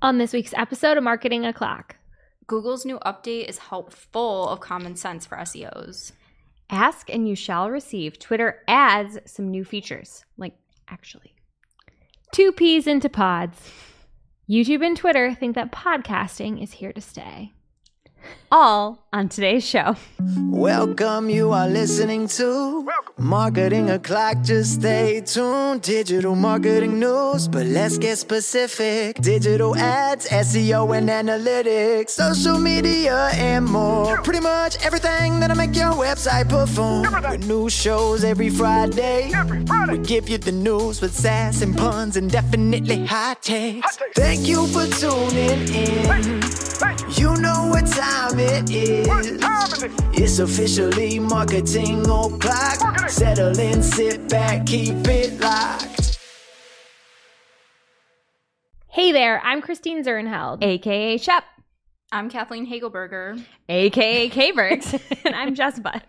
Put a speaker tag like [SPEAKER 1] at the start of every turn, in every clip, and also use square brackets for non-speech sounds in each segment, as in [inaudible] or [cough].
[SPEAKER 1] On this week's episode of Marketing O'Clock,
[SPEAKER 2] Google's new update is helpful of common sense for SEOs.
[SPEAKER 3] Ask and you shall receive. Twitter adds some new features. Like, actually.
[SPEAKER 1] two peas into pods. YouTube and Twitter think that podcasting is here to stay.
[SPEAKER 3] All on today's show.
[SPEAKER 4] Welcome, you are listening to Marketing O'Clock. Just stay tuned. Digital marketing news, but let's get specific. Digital ads, SEO, and analytics, social media, and more. Pretty much everything that'll make your website perform. With new shows every Friday. every Friday. We give you the news with sass and puns and definitely hot takes. Thank you for tuning in. You know what time it is. It's officially marketing o'clock. Settle in, sit back, keep it locked.
[SPEAKER 1] Hey there, I'm Christine Zirnheld.
[SPEAKER 3] AKA Shep.
[SPEAKER 2] I'm Kathleen Hagelberger,
[SPEAKER 3] AKA K-Bergs. [laughs] and I'm Jess Budd.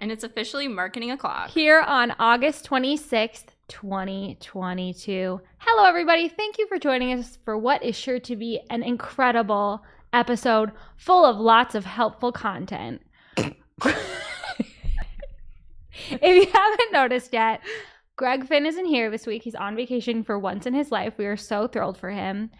[SPEAKER 2] and it's officially Marketing O'Clock.
[SPEAKER 1] Here on August 26th, 2022. Hello, everybody. Thank you for joining us for what is sure to be an incredible episode full of lots of helpful content. if you haven't noticed yet, Greg Finn isn't here this week. He's on vacation for once in his life. We are so thrilled for him.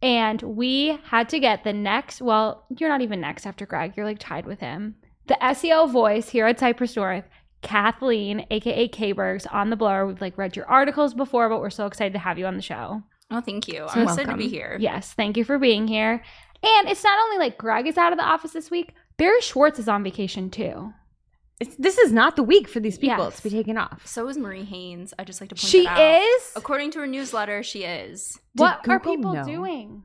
[SPEAKER 1] And we had to get the next, well, you're not even next after Greg, you're like tied with him. The SEO voice here at Cypress North, Kathleen, aka K-Bergs, on the blower. We've like read your articles before, but we're so excited to have you on the show.
[SPEAKER 2] Oh, thank you.
[SPEAKER 1] So
[SPEAKER 2] I'm excited to be here.
[SPEAKER 1] Yes, thank you for being here. And it's not only like Greg is out of the office this week, Barry Schwartz is on vacation too.
[SPEAKER 3] It's, this is not the week for these people
[SPEAKER 1] Yes.
[SPEAKER 3] to be taken off.
[SPEAKER 2] So is Marie Haynes. I just like to point out.
[SPEAKER 1] She
[SPEAKER 2] that out.
[SPEAKER 1] is?
[SPEAKER 2] According to her newsletter, she is.
[SPEAKER 1] What are
[SPEAKER 3] Google
[SPEAKER 1] people
[SPEAKER 3] know?
[SPEAKER 1] doing?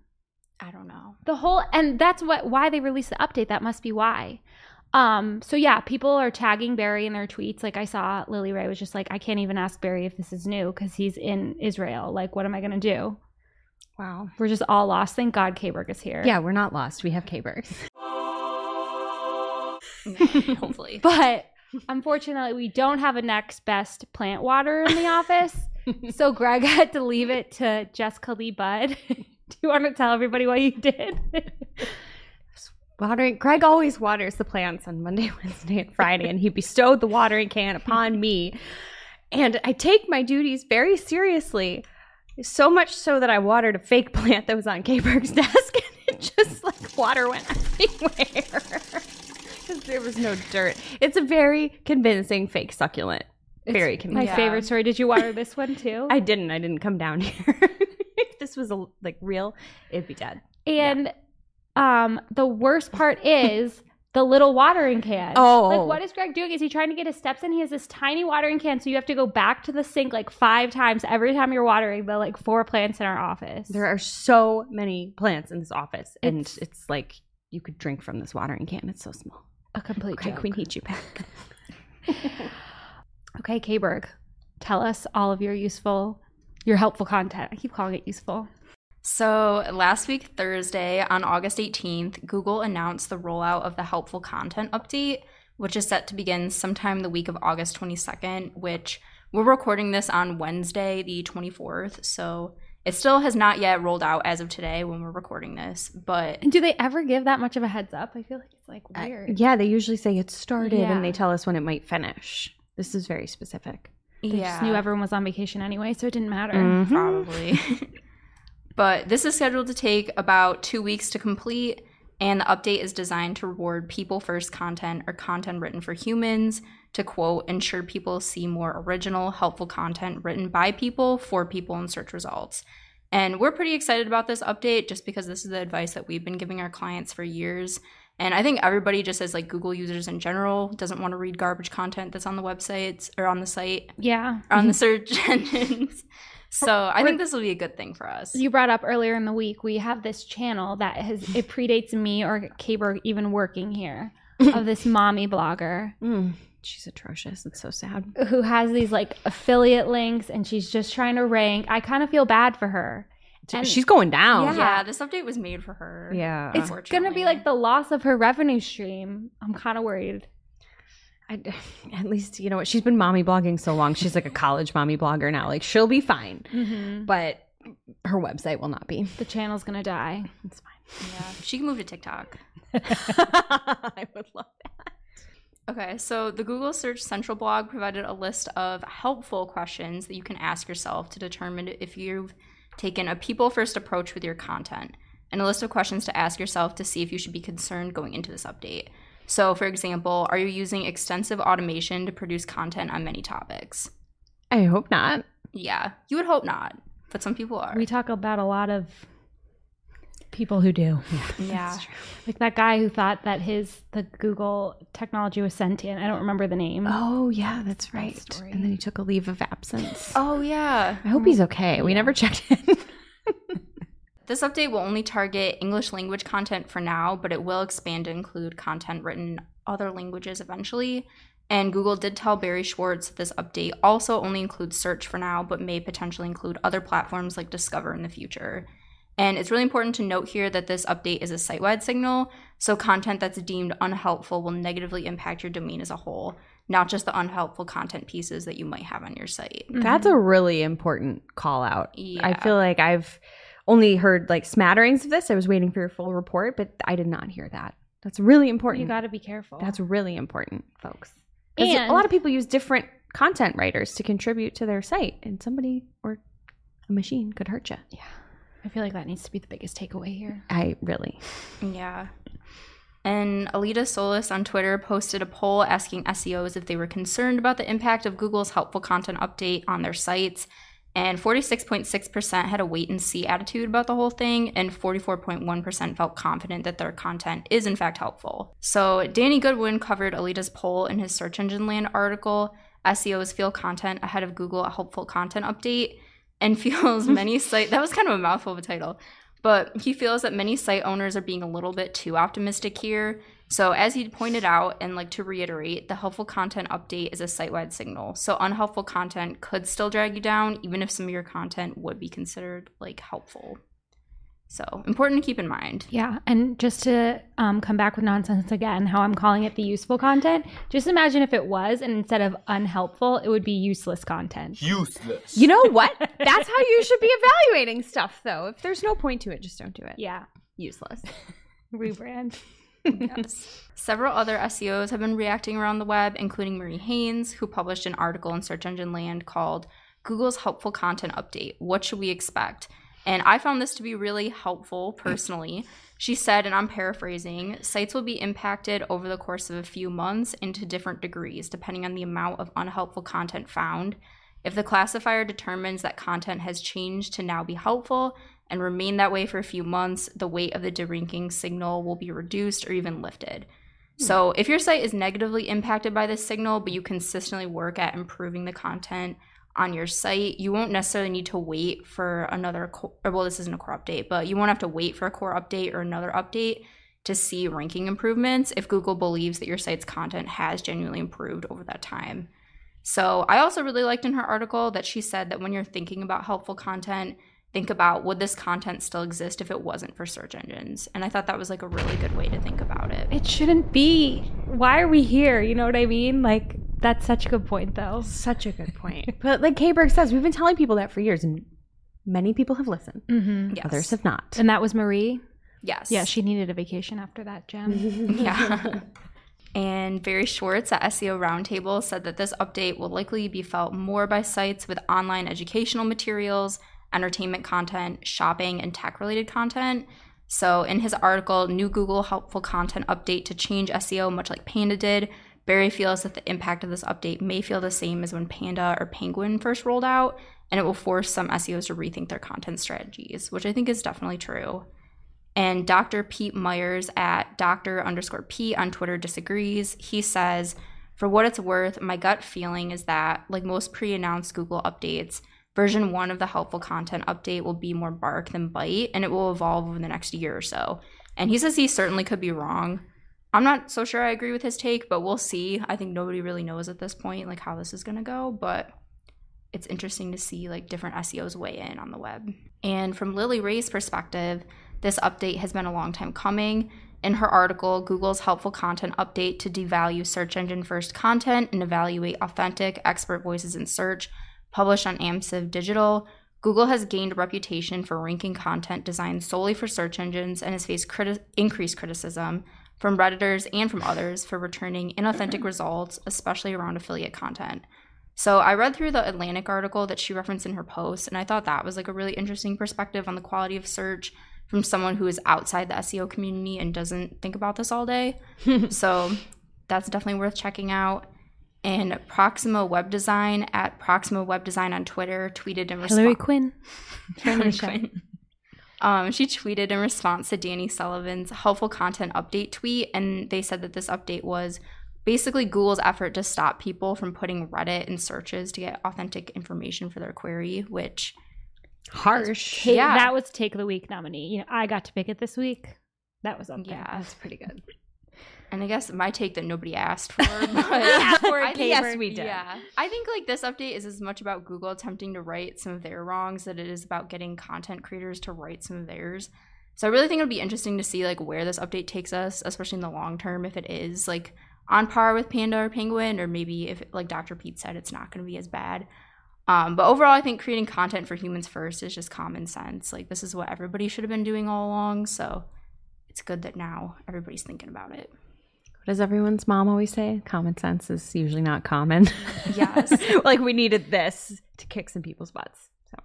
[SPEAKER 2] I don't know.
[SPEAKER 1] The whole and that's what why they released the update. That must be why. Um, so yeah, people are tagging Barry in their tweets. Like I saw Lily Ray was just like, I can't even ask Barry if this is new because he's in Israel. Like, what am I gonna do?
[SPEAKER 3] Wow.
[SPEAKER 1] We're just all lost. Thank God K-Berg is here.
[SPEAKER 3] Yeah, we're not lost. We have K-Bergs. [laughs] [laughs]
[SPEAKER 2] Hopefully.
[SPEAKER 1] But unfortunately, we don't have a next best plant water in the office. [laughs] so Greg had to leave it to Jessica Lee Budd. Do you want to tell everybody what you did?
[SPEAKER 3] Watering. Greg always waters the plants on Monday, Wednesday, and Friday, and he bestowed the watering can upon me. And I take my duties very seriously, so much so that I watered a fake [laughs] plant that was on K-Berg's desk, and it just like water went [laughs] everywhere [laughs] because there was no dirt. It's a very convincing fake succulent. Very
[SPEAKER 1] My
[SPEAKER 3] convincing.
[SPEAKER 2] Yeah.
[SPEAKER 1] favorite story. Did you water this one too?
[SPEAKER 3] I didn't. I didn't come down here. if this was a, like real, it'd be dead.
[SPEAKER 1] And um, the worst part is the little watering can.
[SPEAKER 3] Oh.
[SPEAKER 1] like what is Greg doing? Is he trying to get his steps in? He has this tiny watering can, so you have to go back to the sink like five times every time you're watering the like four plants in our office.
[SPEAKER 3] There are so many plants in this office, and
[SPEAKER 1] It's-
[SPEAKER 3] it's, like you could drink from this watering can. It's so small.
[SPEAKER 1] a complete
[SPEAKER 3] Greg,
[SPEAKER 1] joke.
[SPEAKER 3] we need you back. [laughs]
[SPEAKER 1] Okay, K-Berg, tell us all of your useful, your helpful content. I keep calling it useful.
[SPEAKER 2] So, last week, Thursday, on August 18th, Google announced the rollout of the Helpful Content Update, which is set to begin sometime the week of August 22nd, which we're recording this on Wednesday, the 24th. So, it still has not yet rolled out as of today when we're recording this, but
[SPEAKER 1] do they ever give that much of a heads up? I feel like it's like
[SPEAKER 3] Uh,
[SPEAKER 1] weird.
[SPEAKER 3] yeah, they usually say it started,
[SPEAKER 1] Yeah.
[SPEAKER 3] and they tell us when it might finish. This is very specific.
[SPEAKER 1] They
[SPEAKER 2] yeah.
[SPEAKER 1] just knew everyone was on vacation anyway, so it didn't matter.
[SPEAKER 3] Mhm.
[SPEAKER 2] probably. [laughs] but this is scheduled to take about two weeks to complete, and the update is designed to reward people first content or content written for humans. To quote, ensure people see more original, helpful content written by people for people in search results. And we're pretty excited about this update just because this is the advice that we've been giving our clients for years. And I think everybody, just as like Google users in general, doesn't want to read garbage content that's on the websites or on the site
[SPEAKER 1] Yeah.
[SPEAKER 2] on the [laughs] search [laughs] engines. So [laughs] I think this will be a good thing for us.
[SPEAKER 1] You brought up earlier in the week, we have this channel that has it [laughs] predates me or K-Berg even working here [laughs] of this mommy blogger
[SPEAKER 3] Mm, she's atrocious. It's so sad.
[SPEAKER 1] who has these like affiliate links and she's just trying to rank. I kind of feel bad for her. And
[SPEAKER 3] she's going down.
[SPEAKER 2] yeah, this update was made for her.
[SPEAKER 3] Yeah.
[SPEAKER 1] it's gonna be like the loss of her revenue stream. I'm kind of worried.
[SPEAKER 3] I, [laughs] at least you know what she's been mommy blogging so long. She's like a college mommy blogger now. Like she'll be fine.
[SPEAKER 1] Mm-hmm.
[SPEAKER 3] But her website will not be.
[SPEAKER 1] The channel's gonna die.
[SPEAKER 3] It's fine.
[SPEAKER 2] Yeah. She can move to TikTok. [laughs] [laughs]
[SPEAKER 3] I would love that.
[SPEAKER 2] Okay, so the Google Search Central blog provided a list of helpful questions that you can ask yourself to determine if you've taken a people first approach with your content, and a list of questions to ask yourself to see if you should be concerned going into this update. So, for example, are you using extensive automation to produce content on many topics?
[SPEAKER 3] I hope not.
[SPEAKER 2] Yeah, you would hope not, but some people are.
[SPEAKER 1] We talk about a lot of people who do.
[SPEAKER 2] yeah. [laughs]
[SPEAKER 1] Like that guy who thought that his the Google technology was sentient. I don't remember the name.
[SPEAKER 3] Oh yeah, that's right.
[SPEAKER 1] story.
[SPEAKER 3] And then he took a leave of absence.
[SPEAKER 2] Oh, yeah.
[SPEAKER 3] I hope he's mm. okay. We never checked in. [laughs]
[SPEAKER 2] This update will only target English language content for now, but it will expand to include content written in other languages eventually. And Google did tell Barry Schwartz that this update also only includes search for now, but may potentially include other platforms like Discover in the future. And it's really important to note here that this update is a site wide signal, so content that's deemed unhelpful will negatively impact your domain as a whole, not just the unhelpful content pieces that you might have on your site.
[SPEAKER 3] That's a really important call out. I feel like I've only heard like smatterings of this. I was waiting for your full report, but I did not hear that. That's really important.
[SPEAKER 1] You got to be careful.
[SPEAKER 3] That's really important, folks.
[SPEAKER 1] And-
[SPEAKER 3] a lot of people use different content writers to contribute to their site, and somebody or a machine could hurt you.
[SPEAKER 1] yeah. I feel like that needs to be the biggest takeaway here.
[SPEAKER 3] I really.
[SPEAKER 2] Yeah. And Aleyda Solis on Twitter posted a poll asking SEOs if they were concerned about the impact of Google's helpful content update on their sites. And 46.6% had a wait and see attitude about the whole thing, and 44.1% felt confident that their content is in fact helpful. So, Danny Goodwin covered Aleyda's poll in his Search Engine Land article SEOs feel content ahead of Google a helpful content update, and [laughs] feels [laughs] many site that was kind of a mouthful of a title but he feels that many site owners are being a little bit too optimistic here. So, as he pointed out, and like to reiterate, the helpful content update is a site wide signal. So, unhelpful content could still drag you down, even if some of your content would be considered like helpful. So, important to keep in mind.
[SPEAKER 1] Yeah, and just to um, come back with nonsense again, how I'm calling it the useful content. Just imagine if it was, and instead of unhelpful, it would be useless content.
[SPEAKER 5] Useless.
[SPEAKER 3] You know what? [laughs] That's how you should be evaluating stuff, though. If there's no point to it, just don't do it.
[SPEAKER 1] Yeah,
[SPEAKER 3] Useless. [laughs]
[SPEAKER 1] rebrand.
[SPEAKER 2] Yes. Several other SEOs have been reacting around the web, including Marie Haynes, who published an article in Search Engine Land called Google's Helpful Content Update What Should We Expect? And I found this to be really helpful personally. She said, and I'm paraphrasing, sites will be impacted over the course of a few months into different degrees, depending on the amount of unhelpful content found. If the classifier determines that content has changed to now be helpful and remain that way for a few months, the weight of the deranking signal will be reduced or even lifted. Hmm. So, if your site is negatively impacted by this signal, but you consistently work at improving the content on your site, you won't necessarily need to wait for another, co- or well, this isn't a core update, but you won't have to wait for a core update or another update to see ranking improvements if Google believes that your site's content has genuinely improved over that time. So I also really liked in her article that she said that when you're thinking about helpful content, think about would this content still exist if it wasn't for search engines? And I thought that was like a really good way to think about it.
[SPEAKER 1] It shouldn't be. Why are we here? You know what I mean? Like that's such a good point, though.
[SPEAKER 3] Such a good point. but like K-Berg says, we've been telling people that for years, and many people have listened.
[SPEAKER 1] Mm-hmm.
[SPEAKER 2] Yes.
[SPEAKER 3] Others have not.
[SPEAKER 1] And that was Marie.
[SPEAKER 2] Yes.
[SPEAKER 1] Yeah, she needed a vacation after that, Jen. [laughs]
[SPEAKER 2] Yeah. and Barry Schwartz at SEO Roundtable said that this update will likely be felt more by sites with online educational materials, entertainment content, shopping, and tech related content. So, in his article, New Google Helpful Content Update to Change SEO, much like Panda did, Barry feels that the impact of this update may feel the same as when Panda or Penguin first rolled out, and it will force some SEOs to rethink their content strategies, which I think is definitely true. And Dr. Pete Meyers at Dr. underscore P on Twitter disagrees. He says, for what it's worth, my gut feeling is that, like most pre announced Google updates, version one of the helpful content update will be more bark than bite, and it will evolve over the next year or so. And he says he certainly could be wrong. I'm not so sure I agree with his take, but we'll see. I think nobody really knows at this point like how this is going to go, but it's interesting to see like different SEOs weigh in on the web. And from Lily Ray's perspective, this update has been a long time coming. In her article, Google's helpful content update to devalue search engine first content and evaluate authentic expert voices in search, published on Amsive Digital, Google has gained a reputation for ranking content designed solely for search engines and has faced criti- increased criticism from Redditors and from others for returning inauthentic [clears throat] results, especially around affiliate content. So I read through the Atlantic article that she referenced in her post, and I thought that was like a really interesting perspective on the quality of search from someone who is outside the SEO community and doesn't think about this all day. [laughs] so that's definitely worth checking out. And Proxima Web Design at Proxima Web Design on Twitter tweeted in response.
[SPEAKER 1] Hillary
[SPEAKER 2] response.
[SPEAKER 1] Quinn. [laughs]
[SPEAKER 2] Hillary Quinn. Um, she tweeted in response to Danny Sullivan's helpful content update tweet, and they said that this update was basically Google's effort to stop people from putting Reddit in searches to get authentic information for their query, which
[SPEAKER 3] Harsh.
[SPEAKER 1] Take-
[SPEAKER 2] Yeah.
[SPEAKER 1] That was Take of the Week nominee. You know, I got to pick it this week. That was up there.
[SPEAKER 2] yeah,
[SPEAKER 3] That's pretty good.
[SPEAKER 2] And I guess my take that nobody asked for. [laughs] But I
[SPEAKER 3] Yes, we did.
[SPEAKER 2] Yeah, I think like this update is as much about Google attempting to right some of their wrongs that it is about getting content creators to right some of theirs. So I really think it'll be interesting to see like where this update takes us, especially in the long term. If it is like on par with Panda or Penguin, or maybe if like Dr. Pete said, it's not going to be as bad. Um, but overall, I think creating content for humans first is just common sense. Like this is what everybody should have been doing all along. So it's good that now everybody's thinking about it.
[SPEAKER 3] What does everyone's mom always say? Common sense is usually not common.
[SPEAKER 2] Yes. [laughs]
[SPEAKER 3] like we needed this to kick some people's butts. So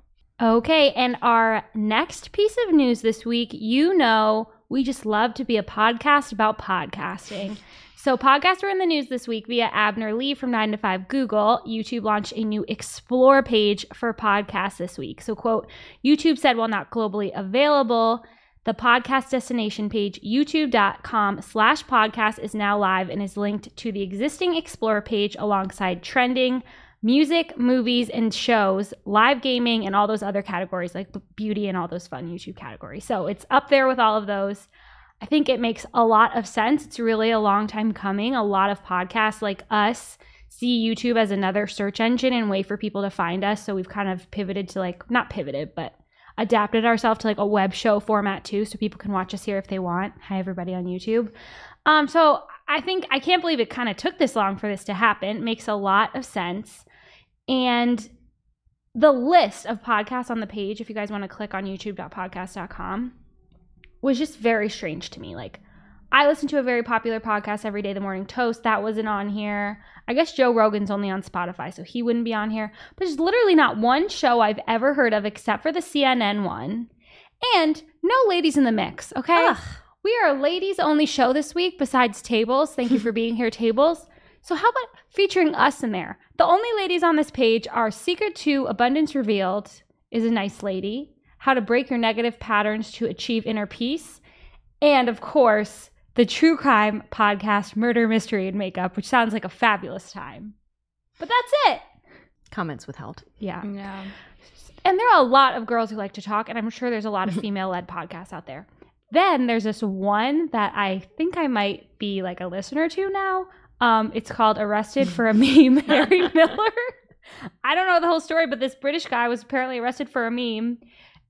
[SPEAKER 1] Okay, and our next piece of news this week, you know, we just love to be a podcast about podcasting. [laughs] So, podcasts were in the news this week via Abner Li from 9 to 5 Google. YouTube launched a new explore page for podcasts this week. So, quote, YouTube said while not globally available, the podcast destination page, youtube.com slash podcast, is now live and is linked to the existing Explore page alongside trending, music, movies, and shows, live gaming, and all those other categories like beauty and all those fun YouTube categories. So it's up there with all of those. I think it makes a lot of sense. It's really a long time coming. A lot of podcasts like us see YouTube as another search engine and way for people to find us. So we've kind of pivoted to like, not pivoted, but adapted ourselves to like a web show format too, so people can watch us here if they want. Hi, everybody on YouTube. Um, so I think I can't believe it kind of took this long for this to happen. It makes a lot of sense. And the list of podcasts on the page, if you guys want to click on youtube.podcast.com, was just very strange to me. Like, I listen to a very popular podcast every day, The Morning Toast. That wasn't on here. I guess Joe Rogan's only on Spotify, so he wouldn't be on here. But there's literally not one show I've ever heard of except for the CNN one. And no ladies in the mix, okay?
[SPEAKER 3] Ugh.
[SPEAKER 1] We are a ladies only show this week besides Tables. Thank you [laughs] for being here, Tables. So, how about featuring us in there? The only ladies on this page are Secret to Abundance Revealed is a nice lady, How to Break Your Negative Patterns to Achieve Inner Peace, and of course, the true crime podcast Murder, Mystery, and Makeup, which sounds like a fabulous time. But that's it.
[SPEAKER 3] comments withheld.
[SPEAKER 1] Yeah.
[SPEAKER 2] Yeah.
[SPEAKER 1] And there are a lot of girls who like to talk, and I'm sure there's a lot of [laughs] female led podcasts out there. Then there's this one that I think I might be like a listener to now. Um, it's called Arrested for a Meme, Harry [laughs] Miller. I don't know the whole story, but this British guy was apparently arrested for a meme,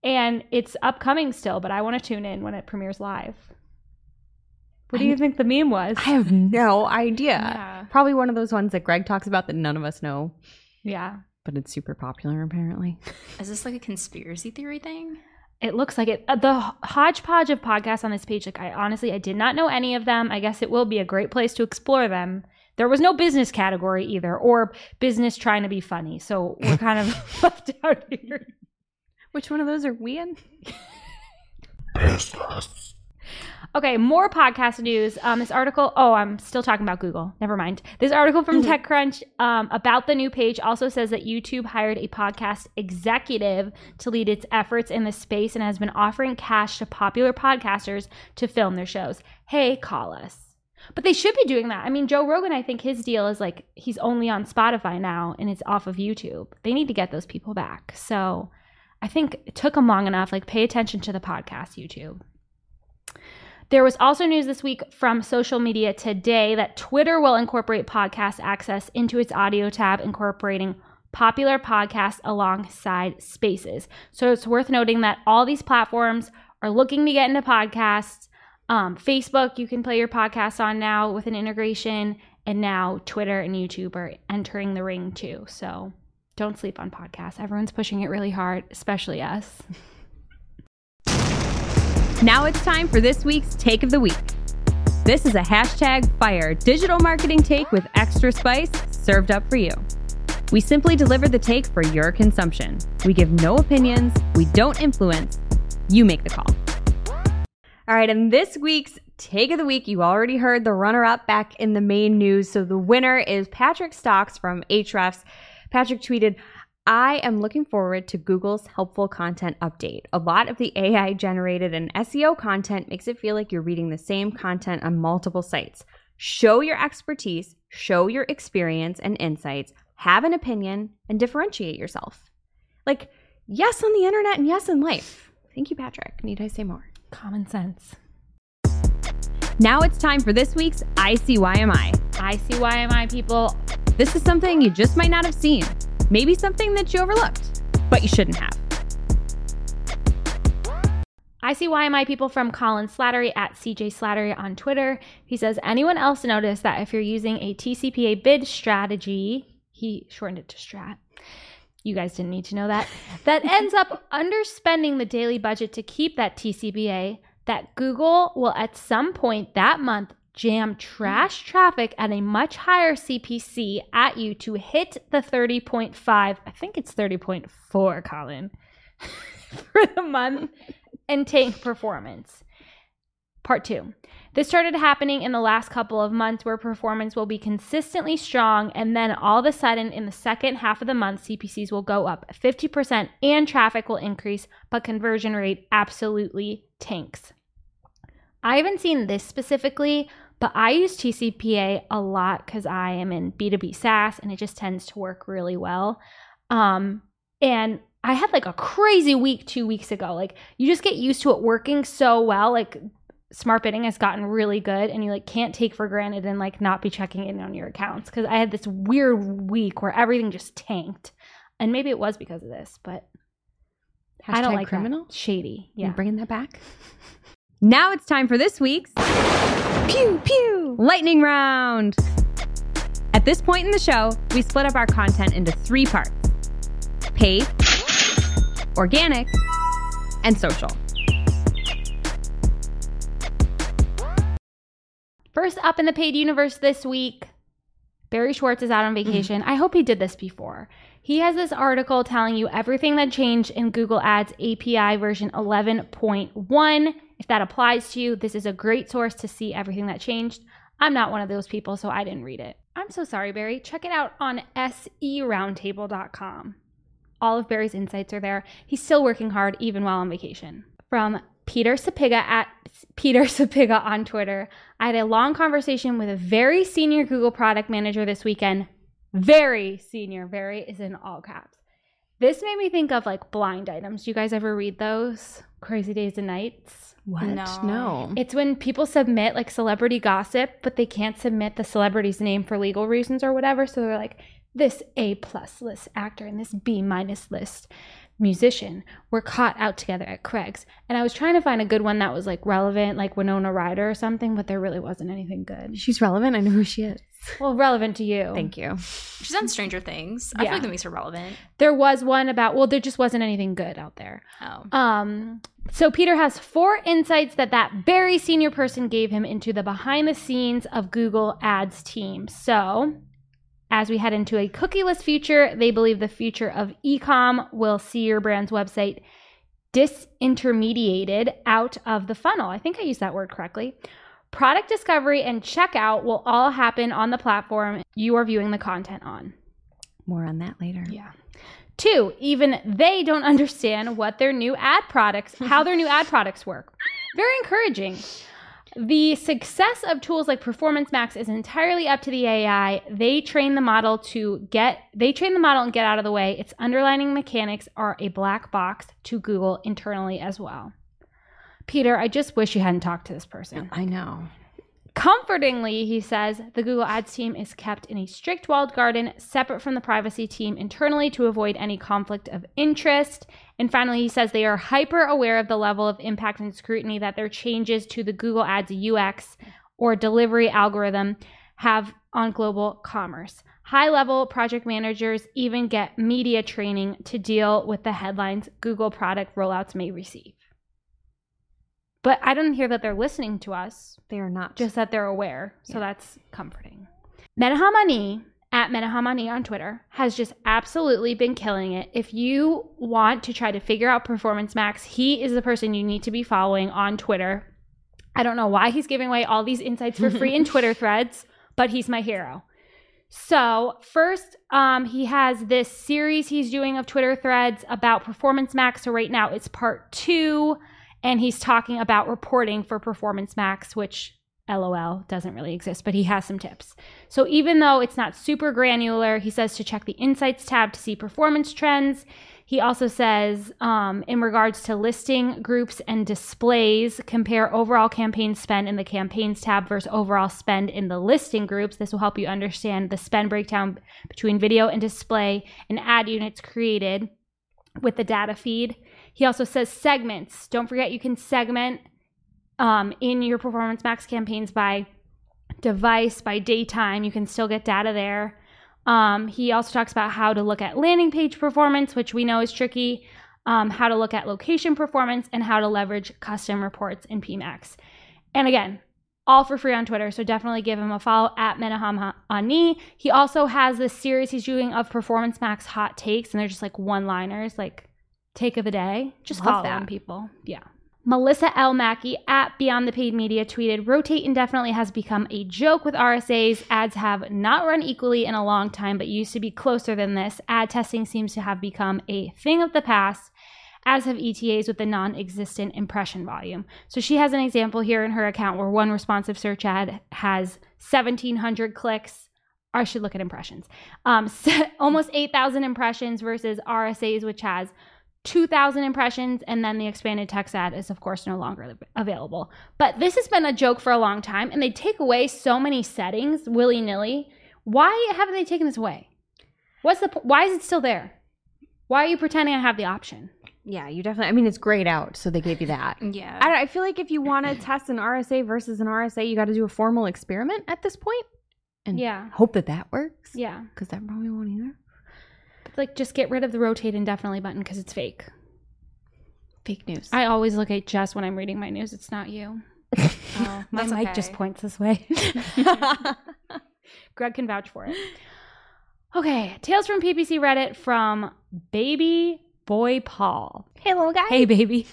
[SPEAKER 1] and it's upcoming still, but I want to tune in when it premieres live. What do
[SPEAKER 3] I-
[SPEAKER 1] you think the meme was?
[SPEAKER 3] I have no idea.
[SPEAKER 2] Yeah.
[SPEAKER 3] Probably one of those ones that Greg talks about that none of us know,
[SPEAKER 1] yeah.
[SPEAKER 3] but it's super popular apparently. [laughs]
[SPEAKER 2] Is this like a conspiracy theory thing?
[SPEAKER 1] It looks like it. Uh, the hodgepodge of podcasts on this page, like I honestly, I did not know any of them. I guess it will be a great place to explore them. There was no business category either, or business trying to be funny. So we're kind of [laughs] [laughs] left out here.
[SPEAKER 3] Which one of those are we in?
[SPEAKER 1] Okay, more podcast news. Um, this article. Oh, I'm still talking about Google. Never mind. This article from TechCrunch um, about the new page also says that YouTube hired a podcast executive to lead its efforts in this space and has been offering cash to popular podcasters to film their shows. Hey, call us. But they should be doing that. I mean, Joe Rogan, I think his deal is like he's only on Spotify now and it's off of YouTube. They need to get those people back. So I think it took them long enough. Like, pay attention to the podcast, YouTube. There was also news this week from social media today that Twitter will incorporate podcast access into its audio tab, incorporating popular podcasts alongside spaces. So it's worth noting that all these platforms are looking to get into podcasts. Um, Facebook, you can play your podcasts on now with an integration, and now Twitter and YouTube are entering the ring too. So don't sleep on podcasts. Everyone's pushing it really hard, especially us. [laughs]
[SPEAKER 3] Now it's time for this week's Take of the Week. This is a hashtag fire digital marketing take with extra spice served up for you. We simply deliver the take for your consumption. We give no opinions, we don't influence, you make the call. All right, and this week's take of the week, you already heard the runner up back in the main news. So the winner is Patrick Stox from Ahrefs. Patrick tweeted, I am looking forward to Google's helpful content update. A lot of the AI generated and SEO content makes it feel like you're reading the same content on multiple sites. Show your expertise, show your experience and insights, have an opinion, and differentiate yourself. Like, yes on the internet and yes in life. Thank you, Patrick. Need I say more?
[SPEAKER 1] Common sense.
[SPEAKER 3] Now it's time for this week's ICYMI.
[SPEAKER 1] ICYMI people.
[SPEAKER 3] This is something you just might not have seen. Maybe something that you overlooked, but you shouldn't have.
[SPEAKER 1] ICYMI people from Colin Slattery at CJ Slattery on Twitter. He says, anyone else notice that if you're using a TCPA bid strategy, he shortened it to strat. You guys didn't need to know that. [laughs] That ends up underspending the daily budget to keep that TCPA, that Google will at some point that month jam trash traffic at a much higher CPC at you to hit the 30.5. I think it's 30.4, Colin, [laughs] for the month and tank performance. Part two. This started happening in the last couple of months where performance will be consistently strong, and then all of a sudden, in the second half of the month, CPCs will go up 50% and traffic will increase, but conversion rate absolutely tanks. I haven't seen this specifically, but I use TCPA a lot because I am in B2B SaaS and it just tends to work really well. Um, and I had like a crazy week two weeks ago. Like you just get used to it working so well. Like smart bidding has gotten really good and you like can't take for granted and like not be checking in on your accounts because I had this weird week where everything just tanked. And maybe it was because of this, but I don't
[SPEAKER 3] Hashtag
[SPEAKER 1] like
[SPEAKER 3] criminal.
[SPEAKER 1] that. Shady.
[SPEAKER 3] You
[SPEAKER 1] Yeah.
[SPEAKER 3] bringing that back? [laughs] Now it's time for this week's Pew Pew Lightning Round. At this point in the show, we split up our content into three parts paid, organic, and social.
[SPEAKER 1] First up in the paid universe this week, Barry Schwartz is out on vacation. I hope he did this before. He has this article telling you everything that changed in Google Ads API version 11.1. If that applies to you, this is a great source to see everything that changed. I'm not one of those people, so I didn't read it. I'm so sorry, Barry. Check it out on seroundtable.com. All of Barry's insights are there. He's still working hard even while on vacation. From Peter Sapiga at Peter Sapiga on Twitter. I had a long conversation with a very senior Google product manager this weekend. Very senior. Very is in all caps. This made me think of like blind items. Do you guys ever read those? Crazy Days and Nights.
[SPEAKER 3] What?
[SPEAKER 2] No.
[SPEAKER 3] no.
[SPEAKER 1] It's when people submit like celebrity gossip, but they can't submit the celebrity's name for legal reasons or whatever. So they're like, this A plus list actor and this B minus list musician were caught out together at Craig's. And I was trying to find a good one that was like relevant, like Winona Ryder or something, but there really wasn't anything good.
[SPEAKER 3] She's relevant. I know who she is.
[SPEAKER 1] Well, relevant to you.
[SPEAKER 3] Thank you.
[SPEAKER 2] She's on Stranger Things. I
[SPEAKER 1] Yeah.
[SPEAKER 2] feel like that makes her relevant.
[SPEAKER 1] There was one about, well, there just wasn't anything good out there.
[SPEAKER 2] Oh.
[SPEAKER 1] Um, so Peter has four insights that that very senior person gave him into the behind the scenes of Google Ads team. So, as we head into a cookieless future, they believe the future of ecom will see your brand's website disintermediated out of the funnel. I think I used that word correctly. Product discovery and checkout will all happen on the platform you are viewing the content on.
[SPEAKER 3] More on that later.
[SPEAKER 1] Yeah. Two, even they don't [laughs] understand what their new ad products, how their new ad products work. Very encouraging. The success of tools like Performance Max is entirely up to the AI. They train the model to get they train the model and get out of the way. Its underlining mechanics are a black box to Google internally as well. Peter, I just wish you hadn't talked to this person.
[SPEAKER 3] I know.
[SPEAKER 1] Comfortingly, he says, the Google Ads team is kept in a strict walled garden separate from the privacy team internally to avoid any conflict of interest. And finally, he says they are hyper aware of the level of impact and scrutiny that their changes to the Google Ads UX or delivery algorithm have on global commerce. High level project managers even get media training to deal with the headlines Google product rollouts may receive. But I don't hear that they're listening to us,
[SPEAKER 3] They are not.
[SPEAKER 1] just that they're aware. So
[SPEAKER 3] Yeah.
[SPEAKER 1] that's comforting. Menachem Ani at Menachem Ani on Twitter has just absolutely been killing it. If you want to try to figure out Performance Max, he is the person you need to be following on Twitter. I don't know why he's giving away all these insights for free in [laughs] Twitter threads, but he's my hero. So, first, um, he has this series he's doing of Twitter threads about Performance Max. So, right now it's part two, and he's talking about reporting for Performance Max, which LOL doesn't really exist, but he has some tips. So, even though it's not super granular, he says to check the Insights tab to see performance trends. He also says, um, in regards to listing groups and displays, compare overall campaign spend in the campaigns tab versus overall spend in the listing groups. This will help you understand the spend breakdown between video and display and ad units created with the data feed. He also says segments. Don't forget you can segment um, in your Performance Max campaigns by device, by daytime. You can still get data there. Um, he also talks about how to look at landing page performance, which we know is tricky, um, how to look at location performance, and how to leverage custom reports in PMAX. And again, all for free on Twitter, so definitely give him a follow at Menachem Ani. He also has this series he's doing of Performance Max hot takes, and they're just like one liners, like take of the day. Just
[SPEAKER 3] Love
[SPEAKER 1] follow
[SPEAKER 3] that.
[SPEAKER 1] people. Yeah. Melissa L. Mackey at Beyond the Paid Media tweeted Rotate indefinitely has become a joke with RSAs. Ads have not run equally in a long time, but used to be closer than this. Ad testing seems to have become a thing of the past, as have ETAs with the non existent impression volume. So she has an example here in her account where one responsive search ad has 1,700 clicks. I should look at impressions. Um, [laughs] almost 8,000 impressions versus RSAs, which has 2,000 impressions, and then the expanded text ad is, of course, no longer available. But this has been a joke for a long time, and they take away so many settings willy nilly. Why haven't they taken this away? What's the why is it still there? Why are you pretending I have the option?
[SPEAKER 3] yeah, you definitely. I mean, it's grayed out, so they gave you that. [laughs]
[SPEAKER 2] Yeah.
[SPEAKER 3] I, I feel like if you want [clears throat] to test an RSA versus an RSA, you got to do a formal experiment at this point and
[SPEAKER 1] Yeah,
[SPEAKER 3] hope that that works.
[SPEAKER 1] yeah.
[SPEAKER 3] because that probably won't either.
[SPEAKER 1] Like, just get rid of the rotate indefinitely button because it's fake.
[SPEAKER 3] Fake news.
[SPEAKER 1] I always look at Jess when I'm reading my news. It's not you. [laughs]
[SPEAKER 2] oh,
[SPEAKER 1] My mic just points this way. [laughs] Greg can vouch for it. Okay, tales from PPC Reddit from Baby Boy Paul.
[SPEAKER 3] hey, little guy.
[SPEAKER 1] Hey, baby.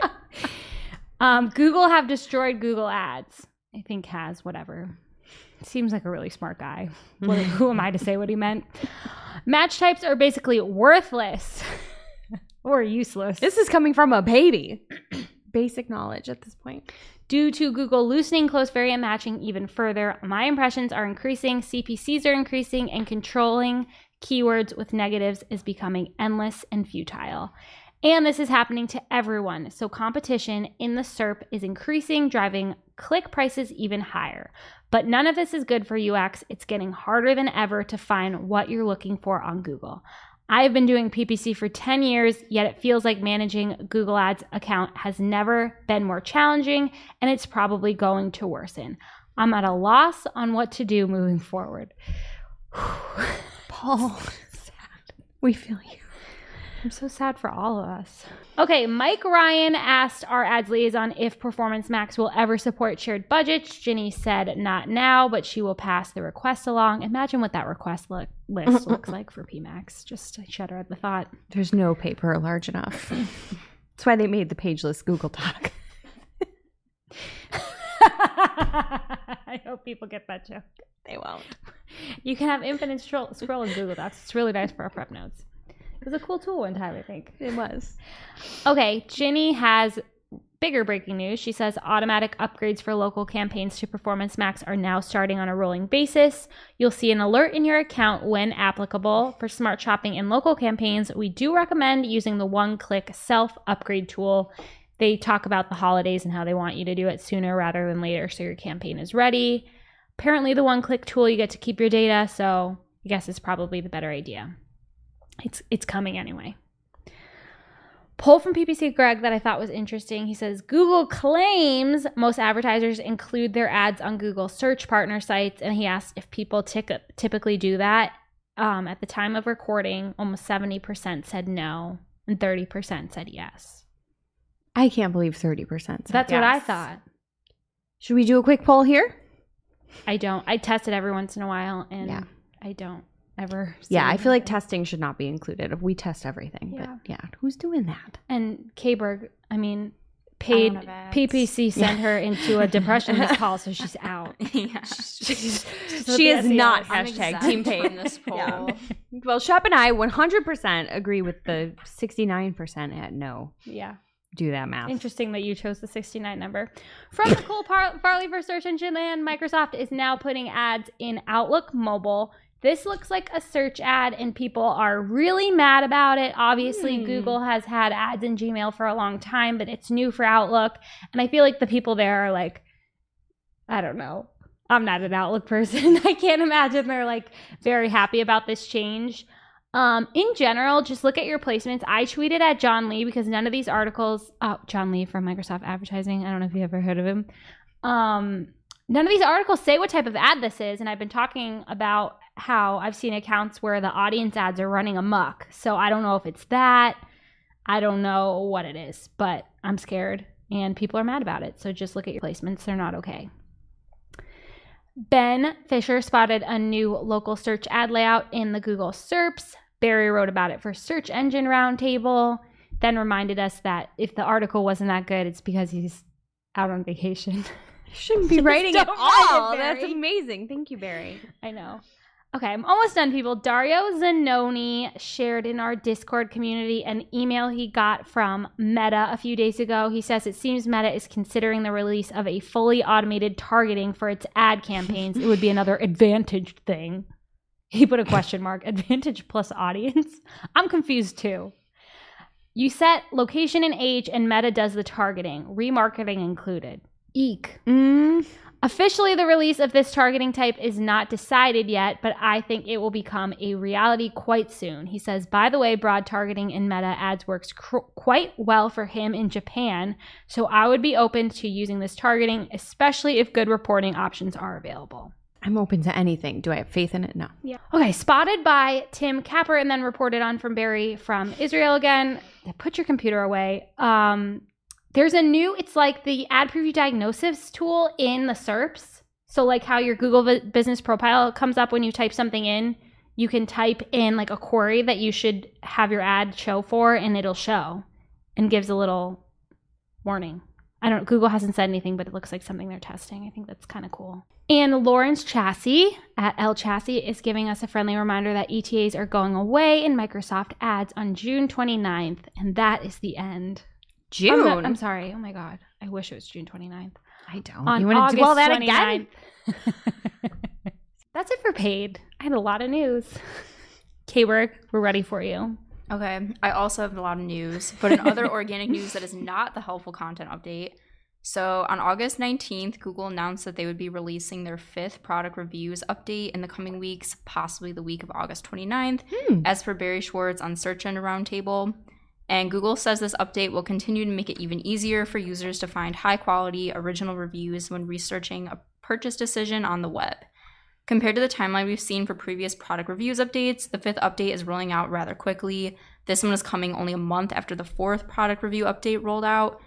[SPEAKER 1] [laughs] um, Google have destroyed Google Ads. I think has whatever. Seems like a really smart guy. [laughs] What, who am I to say what he meant? Match types are basically worthless [laughs] or useless.
[SPEAKER 3] This is coming from a baby. [coughs] Basic knowledge at this point.
[SPEAKER 1] Due to Google loosening close variant matching even further, my impressions are increasing, CPCs are increasing, and controlling keywords with negatives is becoming endless and futile. And this is happening to everyone. So competition in the SERP is increasing, driving click prices even higher. But none of this is good for UX. It's getting harder than ever to find what you're looking for on Google. I've been doing PPC for 10 years, yet it feels like managing Google Ads account has never been more challenging and it's probably going to worsen. I'm at a loss on what to do moving forward. [sighs]
[SPEAKER 3] Paul, [laughs] sad. We feel you.
[SPEAKER 1] I'm so sad for all of us. Okay, Mike Ryan asked our ads liaison if Performance Max will ever support shared budgets. Ginny said not now, but she will pass the request along. Imagine what that request look, list [laughs] looks like for PMax. Just I shudder at the thought.
[SPEAKER 3] There's no paper large enough. [laughs] That's why they made the pageless Google Doc. [laughs]
[SPEAKER 1] I hope people get that joke.
[SPEAKER 3] They won't.
[SPEAKER 1] You can have infinite scroll, scroll in Google Docs. It's really nice for our prep notes. It was a cool tool one time, I think.
[SPEAKER 3] It was.
[SPEAKER 1] Okay, Ginny has bigger breaking news. She says automatic upgrades for local campaigns to Performance Max are now starting on a rolling basis. You'll see an alert in your account when applicable. For smart shopping and local campaigns, we do recommend using the one click self upgrade tool. They talk about the holidays and how they want you to do it sooner rather than later so your campaign is ready. Apparently, the one click tool, you get to keep your data, so I guess it's probably the better idea. It's, it's coming anyway. Poll from PPC Greg that I thought was interesting. He says Google claims most advertisers include their ads on Google search partner sites, and he asked if people tic- typically do that. Um, at the time of recording, almost 70% said no, and 30% said yes.
[SPEAKER 3] I can't believe 30%. said
[SPEAKER 1] That's what I thought.
[SPEAKER 3] Should we do a quick poll here?
[SPEAKER 1] I don't. I test it every once in a while, and
[SPEAKER 3] Yeah.
[SPEAKER 1] I don't ever.
[SPEAKER 3] Yeah, I feel like testing should not be included. We test everything.
[SPEAKER 1] Yeah.
[SPEAKER 3] But yeah, who's doing that?
[SPEAKER 1] And Kberg, I mean, paid. PPC sent her into a depression this call, so she's [laughs] out.
[SPEAKER 2] yeah.
[SPEAKER 1] She's
[SPEAKER 3] she is not
[SPEAKER 2] I'm
[SPEAKER 3] hashtag
[SPEAKER 2] exempt
[SPEAKER 3] team
[SPEAKER 2] from
[SPEAKER 3] paid. [laughs]
[SPEAKER 2] this poll.
[SPEAKER 3] Yeah. Well, Shep and I 100% agree with the 69% at no.
[SPEAKER 1] Yeah.
[SPEAKER 3] Do that math.
[SPEAKER 1] Interesting that you chose the 69 number. From Nicole Par- Farley for Search Engine Land, Microsoft is now putting ads in Outlook Mobile. This looks like a search ad, and people are really mad about it. Obviously,
[SPEAKER 3] Hmm.
[SPEAKER 1] Google has had ads in Gmail for a long time, but it's new for Outlook. And I feel like the people there are like, I don't know. I'm not an Outlook [laughs] person. I can't imagine they're like very happy about this change. Um, in general, just look at your placements. I tweeted at John Lee because none of these articles, oh, John Lee from Microsoft Advertising. I don't know if you ever heard of him. Um, none of these articles say what type of ad this is, and I've been talking about how I've seen accounts where the audience ads are running amok. So I don't know if it's that. I don't know what it is, but I'm scared, and people are mad about it. So just look at your placements; they're not okay. Ben Fisher spotted a new local search ad layout in the Google SERPs. Barry wrote about it for Search Engine Roundtable, then reminded us that if the article wasn't that good, it's because he's out on vacation.
[SPEAKER 3] shouldn't be [laughs] writing at
[SPEAKER 1] write it,
[SPEAKER 3] all. That's amazing. Thank you, Barry.
[SPEAKER 1] I know. Okay, I'm almost done, people. Dario Zanoni shared in our Discord community an email he got from Meta a few days ago. He says it seems Meta is considering the release of a fully automated targeting for its ad campaigns. it would be another advantaged thing. He put a question mark. Advantage plus audience? [laughs] I'm confused too. You set location and age, and Meta does the targeting, remarketing included. Eek.
[SPEAKER 3] Mm,
[SPEAKER 1] Officially, the release of this targeting type is not decided yet, but I think it will become a reality quite soon. He says, by the way, broad targeting in Meta ads works cr- quite well for him in Japan, so I would be open to using this targeting, especially if good reporting options are available.
[SPEAKER 3] I'm open to anything. Do I have faith in it? No.
[SPEAKER 1] Yeah. Okay, spotted by Tim Capper and then reported on from Barry from Israel again. Put your computer away. Um, there's a new, it's like the ad preview diagnosis tool in the SERPs. So, like how your Google Bu- business profile comes up when you type something in, you can type in like a query that you should have your ad show for, and it'll show and gives a little warning. I don't Google hasn't said anything, but it looks like something they're testing. I think that's kind of cool. And Lawrence Chassis at L Chassis is giving us a friendly reminder that ETAs are going away in Microsoft ads on June 29th, and that is the end. I'm,
[SPEAKER 3] June.
[SPEAKER 1] not- I'm sorry. Oh my God. I wish it was June 29th.
[SPEAKER 3] I don't.
[SPEAKER 1] On
[SPEAKER 3] you want to do all that
[SPEAKER 1] August
[SPEAKER 3] again? [laughs]
[SPEAKER 1] That's it for paid. I had a lot of news. [laughs] K-Work, we're ready for you.
[SPEAKER 2] Okay, I also have a lot of news, but in other organic news that is not the helpful content update. So, on August 19th, Google announced that they would be releasing their fifth product reviews update in the coming weeks, possibly the week of August 29th,
[SPEAKER 3] Hmm.
[SPEAKER 2] as per Barry Schwartz on Search Engine Roundtable. And Google says this update will continue to make it even easier for users to find high quality, original reviews when researching a purchase decision on the web. Compared to the timeline we've seen for previous product reviews updates, the fifth update is rolling out rather quickly. This one is coming only a month after the fourth product review update rolled out.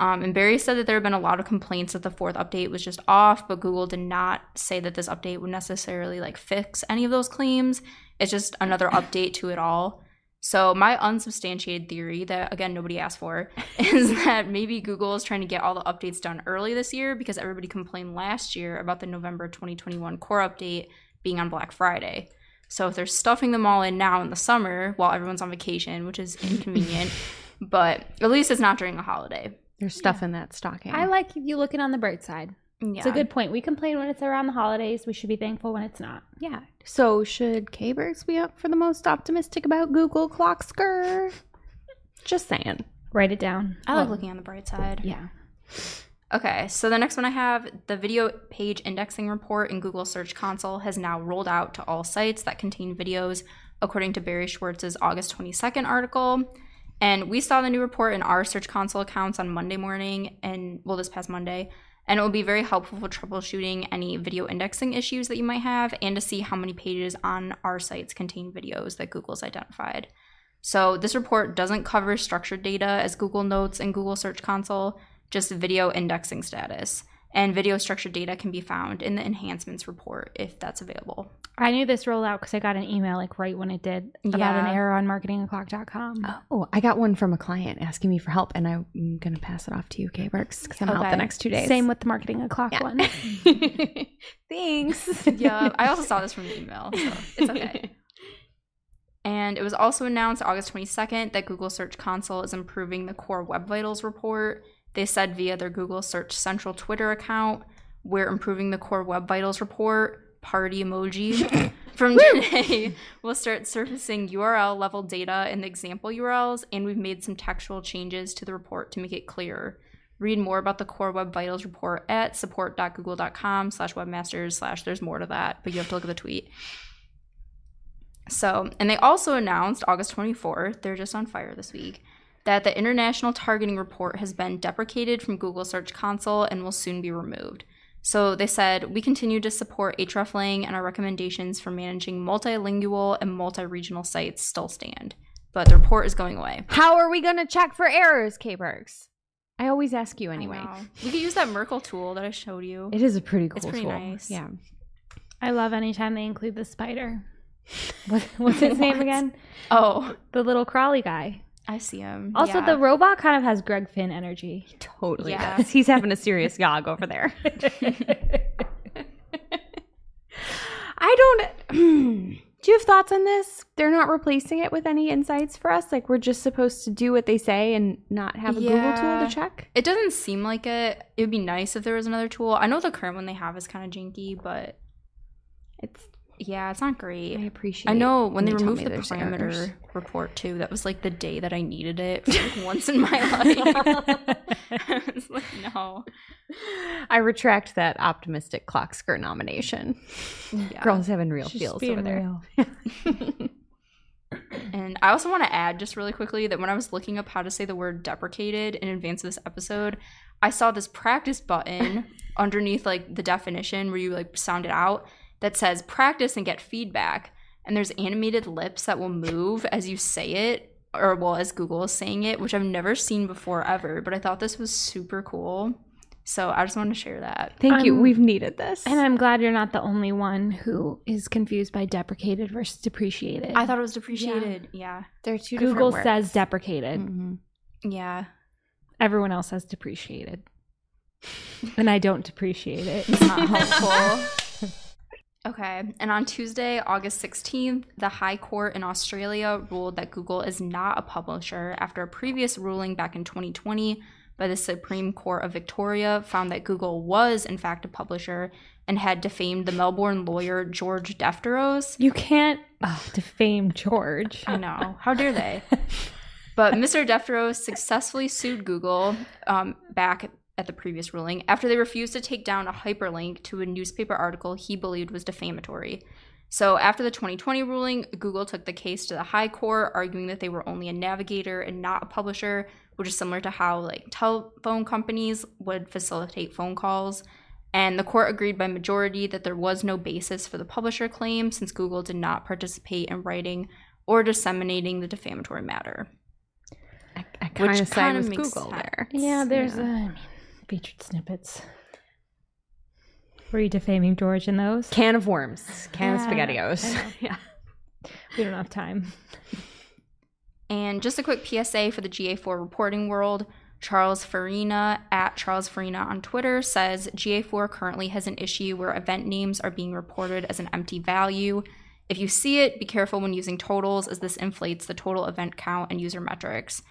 [SPEAKER 2] Um, and Barry said that there have been a lot of complaints that the fourth update was just off, but Google did not say that this update would necessarily like fix any of those claims. It's just another update to it all. So my unsubstantiated theory that again nobody asked for [laughs] is that maybe Google is trying to get all the updates done early this year because everybody complained last year about the November 2021 core update being on Black Friday. So if they're stuffing them all in now in the summer while everyone's on vacation, which is inconvenient, [laughs] but at least it's not during a holiday.
[SPEAKER 3] There's stuff in that stocking.
[SPEAKER 1] I like you looking on the bright side.
[SPEAKER 2] Yeah.
[SPEAKER 1] It's a good point. We complain when it's around the holidays. We should be thankful when it's not.
[SPEAKER 3] yeah. So should K-Bergs be up for the most optimistic about Google Clock Skur? Just saying.
[SPEAKER 1] Write it down.
[SPEAKER 2] I like
[SPEAKER 1] Well,
[SPEAKER 2] looking on the bright side.
[SPEAKER 1] Yeah.
[SPEAKER 2] Okay, so the next one I have the video page indexing report in Google Search Console has now rolled out to all sites that contain videos, according to Barry Schwartz's August 22nd article. And we saw the new report in our Search Console accounts on Monday morning, and well, this past Monday. And it will be very helpful for troubleshooting any video indexing issues that you might have and to see how many pages on our sites contain videos that Google's identified. So, this report doesn't cover structured data as Google notes in Google Search Console, just video indexing status. And video structured data can be found in the enhancements report if that's available.
[SPEAKER 1] I knew this rolled out because I got an email like right when it did about an error on marketingoclock.com.
[SPEAKER 3] Oh, I got one from a client asking me for help, and I'm going to pass it off to you, K Works, because I'm out the next two days.
[SPEAKER 1] Same with the marketing o'clock
[SPEAKER 3] Yeah.
[SPEAKER 1] one. [laughs]
[SPEAKER 3] Thanks. [laughs]
[SPEAKER 2] Yeah, I also saw this from the email, so it's okay. [laughs] And it was also announced August 22nd that Google Search Console is improving the Core Web Vitals report. They said via their Google Search Central Twitter account, we're improving the Core Web Vitals report, party emoji. [laughs] From today, we'll start surfacing URL level data in the example URLs, and we've made some textual changes to the report to make it clearer. Read more about the Core Web Vitals report at support.google.com slash webmasters slash there's more to that, but you have to look at the tweet. So, and they also announced August 24th, they're just on fire this week, that the International Targeting Report has been deprecated from Google Search Console and will soon be removed. So they said, we continue to support hreflang and our recommendations for managing multilingual and multi-regional sites still stand. But the report is going away.
[SPEAKER 3] How are we going to check for errors, K Works? I always ask you anyway.
[SPEAKER 2] We could use that Merkle tool that I showed you.
[SPEAKER 3] It is a pretty cool tool.
[SPEAKER 2] It's pretty
[SPEAKER 3] tool.
[SPEAKER 2] nice.
[SPEAKER 3] Yeah.
[SPEAKER 1] I love anytime they include the spider. [laughs] What, what's his [laughs] name again?
[SPEAKER 2] Oh,
[SPEAKER 1] The little crawly guy.
[SPEAKER 2] I see him.
[SPEAKER 1] Also,
[SPEAKER 2] Yeah.
[SPEAKER 1] the robot kind of has Greg Finn energy.
[SPEAKER 3] Totally
[SPEAKER 2] Yeah.
[SPEAKER 3] does. He's having a serious yog over there. [laughs] I don't. [clears throat] do you have thoughts on this? They're not replacing it with any insights for us. Like we're just supposed to do what they say and not have a Google tool to check.
[SPEAKER 2] It doesn't seem like it. It would be nice if there was another tool. I know the current one they have is kind of janky, but
[SPEAKER 3] It's.
[SPEAKER 2] Yeah, it's not great.
[SPEAKER 3] I
[SPEAKER 2] appreciate. I know when they
[SPEAKER 3] tell
[SPEAKER 2] removed the parameter
[SPEAKER 3] errors.
[SPEAKER 2] report too, that was like the day that I needed it for like once in my life. [laughs] I was like, no.
[SPEAKER 3] I retract that optimistic clock skirt nomination.
[SPEAKER 2] Yeah.
[SPEAKER 3] Girls having real
[SPEAKER 1] She's
[SPEAKER 3] feels over there. [laughs]
[SPEAKER 2] And I also want to add just really quickly that when I was looking up how to say the word deprecated in advance of this episode, I saw this practice button [laughs] underneath like the definition where you like sound it out that says practice and get feedback. And there's animated lips that will move as you say it, or well, as Google is saying it, which I've never seen before ever. But I thought this was super cool. So I just wanted to share that.
[SPEAKER 3] Thank you.
[SPEAKER 1] Um,
[SPEAKER 3] We've needed this.
[SPEAKER 1] And I'm glad you're not the only one who is confused by deprecated versus depreciated.
[SPEAKER 2] I thought it was depreciated. Yeah.
[SPEAKER 3] They're two
[SPEAKER 1] Google
[SPEAKER 3] different
[SPEAKER 1] says
[SPEAKER 3] words.
[SPEAKER 1] deprecated.
[SPEAKER 3] Mhm.
[SPEAKER 2] Yeah.
[SPEAKER 1] Everyone else says depreciated. and I don't depreciate it.
[SPEAKER 2] It's not helpful. [laughs] Okay, and on Tuesday, August 16th, the High Court in Australia ruled that Google is not a publisher after a previous ruling back in 2020 by the Supreme Court of Victoria found that Google was, in fact, a publisher and had defamed the Melbourne lawyer George Defteros.
[SPEAKER 1] You can't oh, defame George.
[SPEAKER 2] I know. How dare they? [laughs] But Mr. Defteros successfully sued Google um, back at the previous ruling after they refused to take down a hyperlink to a newspaper article he believed was defamatory. So after the 2020 ruling, Google took the case to the High Court, arguing that they were only a navigator and not a publisher, which is similar to how like telephone companies would facilitate phone calls. And the court agreed by majority that there was no basis for the publisher claim since Google did not participate in writing or disseminating the defamatory matter.
[SPEAKER 3] I, I kind of
[SPEAKER 2] Which
[SPEAKER 3] side
[SPEAKER 2] kinda
[SPEAKER 3] with
[SPEAKER 2] makes
[SPEAKER 3] Google
[SPEAKER 2] sense.
[SPEAKER 3] there.
[SPEAKER 1] Yeah, there's
[SPEAKER 3] Yeah.
[SPEAKER 1] uh, I mean, featured snippets. Were you defaming George in those?
[SPEAKER 3] can of worms, can of
[SPEAKER 1] Yeah,
[SPEAKER 3] spaghettios. [laughs] Yeah.
[SPEAKER 1] We don't have time.
[SPEAKER 2] And just a quick PSA for the GA4 reporting world. Charles Farina at Charles Farina on Twitter says GA4 currently has an issue where event names are being reported as an empty value. If you see it, be careful when using totals as this inflates the total event count and user metrics.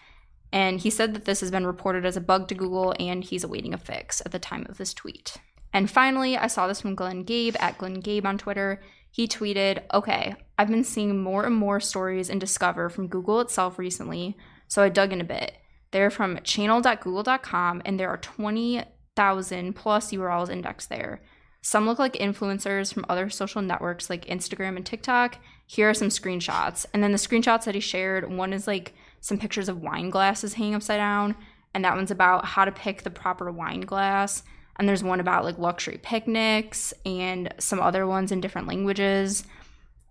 [SPEAKER 2] And he said that this has been reported as a bug to Google and he's awaiting a fix at the time of this tweet. And finally, I saw this from Glenn Gabe at Glenn Gabe on Twitter. He tweeted, Okay, I've been seeing more and more stories in Discover from Google itself recently, so I dug in a bit. They're from channel.google.com and there are 20,000 plus URLs indexed there. Some look like influencers from other social networks like Instagram and TikTok. Here are some screenshots. And then the screenshots that he shared one is like some pictures of wine glasses hanging upside down, and that one's about how to pick the proper wine glass. And there's one about like luxury picnics and some other ones in different languages.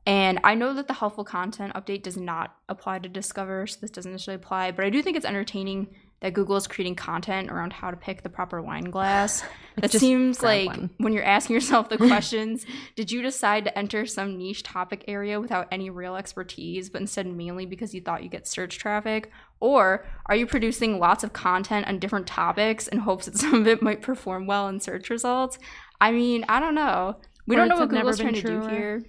[SPEAKER 2] And I know that the helpful content update does not apply to Discover, so this doesn't necessarily apply, but I do think it's entertaining that Google is creating content around how to pick the proper wine glass. [laughs] That
[SPEAKER 3] Just
[SPEAKER 2] seems like
[SPEAKER 3] one.
[SPEAKER 2] when you're asking yourself the [laughs] questions, did you decide to enter some niche topic area without any real expertise, but instead mainly because you thought you get search traffic? Or are you producing lots of content on different topics in hopes that [laughs] some of it might perform well in search results? I mean, I don't know. We
[SPEAKER 1] Or
[SPEAKER 2] don't know what
[SPEAKER 1] Google's
[SPEAKER 2] Google's
[SPEAKER 1] been
[SPEAKER 2] trying to do here,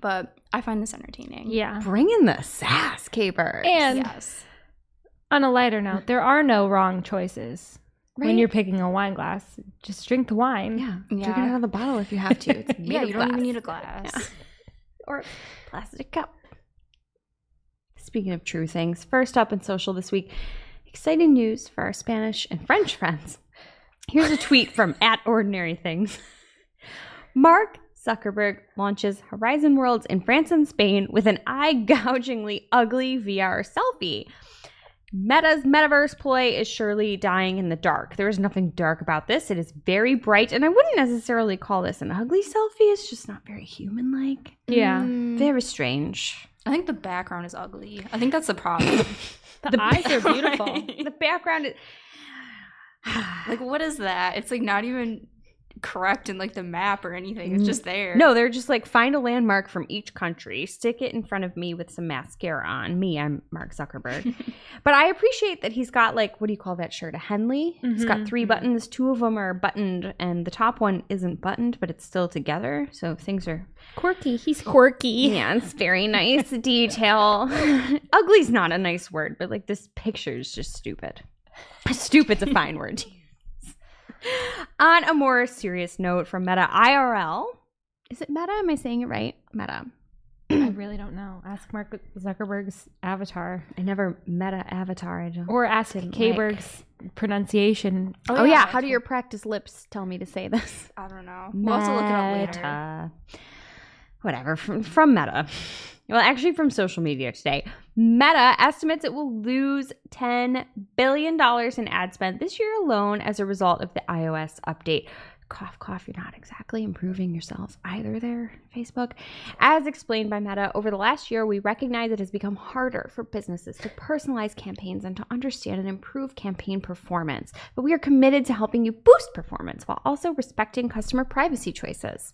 [SPEAKER 2] but I find this entertaining.
[SPEAKER 1] Yeah.
[SPEAKER 3] Bring in the sass, Caper.
[SPEAKER 1] And
[SPEAKER 2] Yes.
[SPEAKER 1] On a lighter note, there are no wrong choices when you're picking a wine glass. Just drink the wine.
[SPEAKER 3] yeah, drink it out of the bottle if you have to. It's [laughs]
[SPEAKER 2] Yeah,
[SPEAKER 3] of
[SPEAKER 2] you don't even need a glass.
[SPEAKER 3] Yeah. [laughs] or plastic cup. Speaking of true things, first up in social this week, exciting news for our Spanish and French friends. Here's a tweet from [laughs] at Ordinary Things. Mark Zuckerberg launches Horizon Worlds in France and Spain with an eye gougingly ugly VR selfie. Meta's metaverse play is surely dying in the dark. There is nothing dark about this. It is very bright, and I wouldn't necessarily call this an ugly selfie. It's just not very human like.
[SPEAKER 1] Yeah.
[SPEAKER 2] Mm,
[SPEAKER 3] Very strange.
[SPEAKER 2] I think the background is ugly. I think that's the problem. [laughs]
[SPEAKER 1] The, eyes are beautiful. [laughs]
[SPEAKER 3] The background is.
[SPEAKER 2] like, what is that? It's like not even correct in like the map or anything. It's mm. just there.
[SPEAKER 3] No, they're just like find a landmark from each country, stick it in front of me with some mascara on. Me, I'm Mark Zuckerberg. [laughs] but I appreciate that he's got like what do you call that shirt? A Henley. He's got three mm-hmm, buttons. Mm-hmm. Two of them are buttoned, and the top one isn't buttoned, but it's still together. So things are
[SPEAKER 1] quirky. He's oh, quirky.
[SPEAKER 3] yeah, it's very [laughs] nice detail. Ugly's not a nice word, but like this picture is just stupid. Stupid's a fine word to use. On a more serious note from Meta IRL, is it Meta? Am I saying it right? Meta.
[SPEAKER 1] I really don't know. Ask Mark Zuckerberg's avatar.
[SPEAKER 3] I never Meta avatar. I don't.
[SPEAKER 1] Or ask
[SPEAKER 3] Didn't
[SPEAKER 1] K-Berg's pronunciation.
[SPEAKER 3] oh, oh yeah. How do your practice lips tell me to say this?
[SPEAKER 2] I don't know. We'll also look it up later.
[SPEAKER 3] Whatever. From, from Meta. Well, actually, from social media today. Meta estimates it will lose $10 billion in ad spend this year alone as a result of the iOS update. Cough, cough, you're not exactly improving yourselves either there, Facebook. As explained by Meta, over the last year, we recognize it has become harder for businesses to personalize campaigns and to understand and improve campaign performance. But we are committed to helping you boost performance while also respecting customer privacy choices.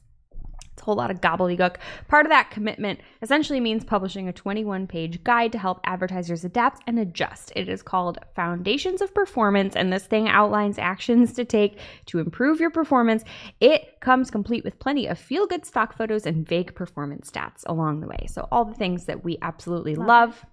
[SPEAKER 3] It's a whole lot of gobbledygook. Part of that commitment essentially means publishing a 21 page guide to help advertisers adapt and adjust. It is called Foundations of Performance, and this thing outlines actions to take to improve your performance. It comes complete with plenty of feel good stock photos and vague performance stats along the way. So, all the things that we absolutely love.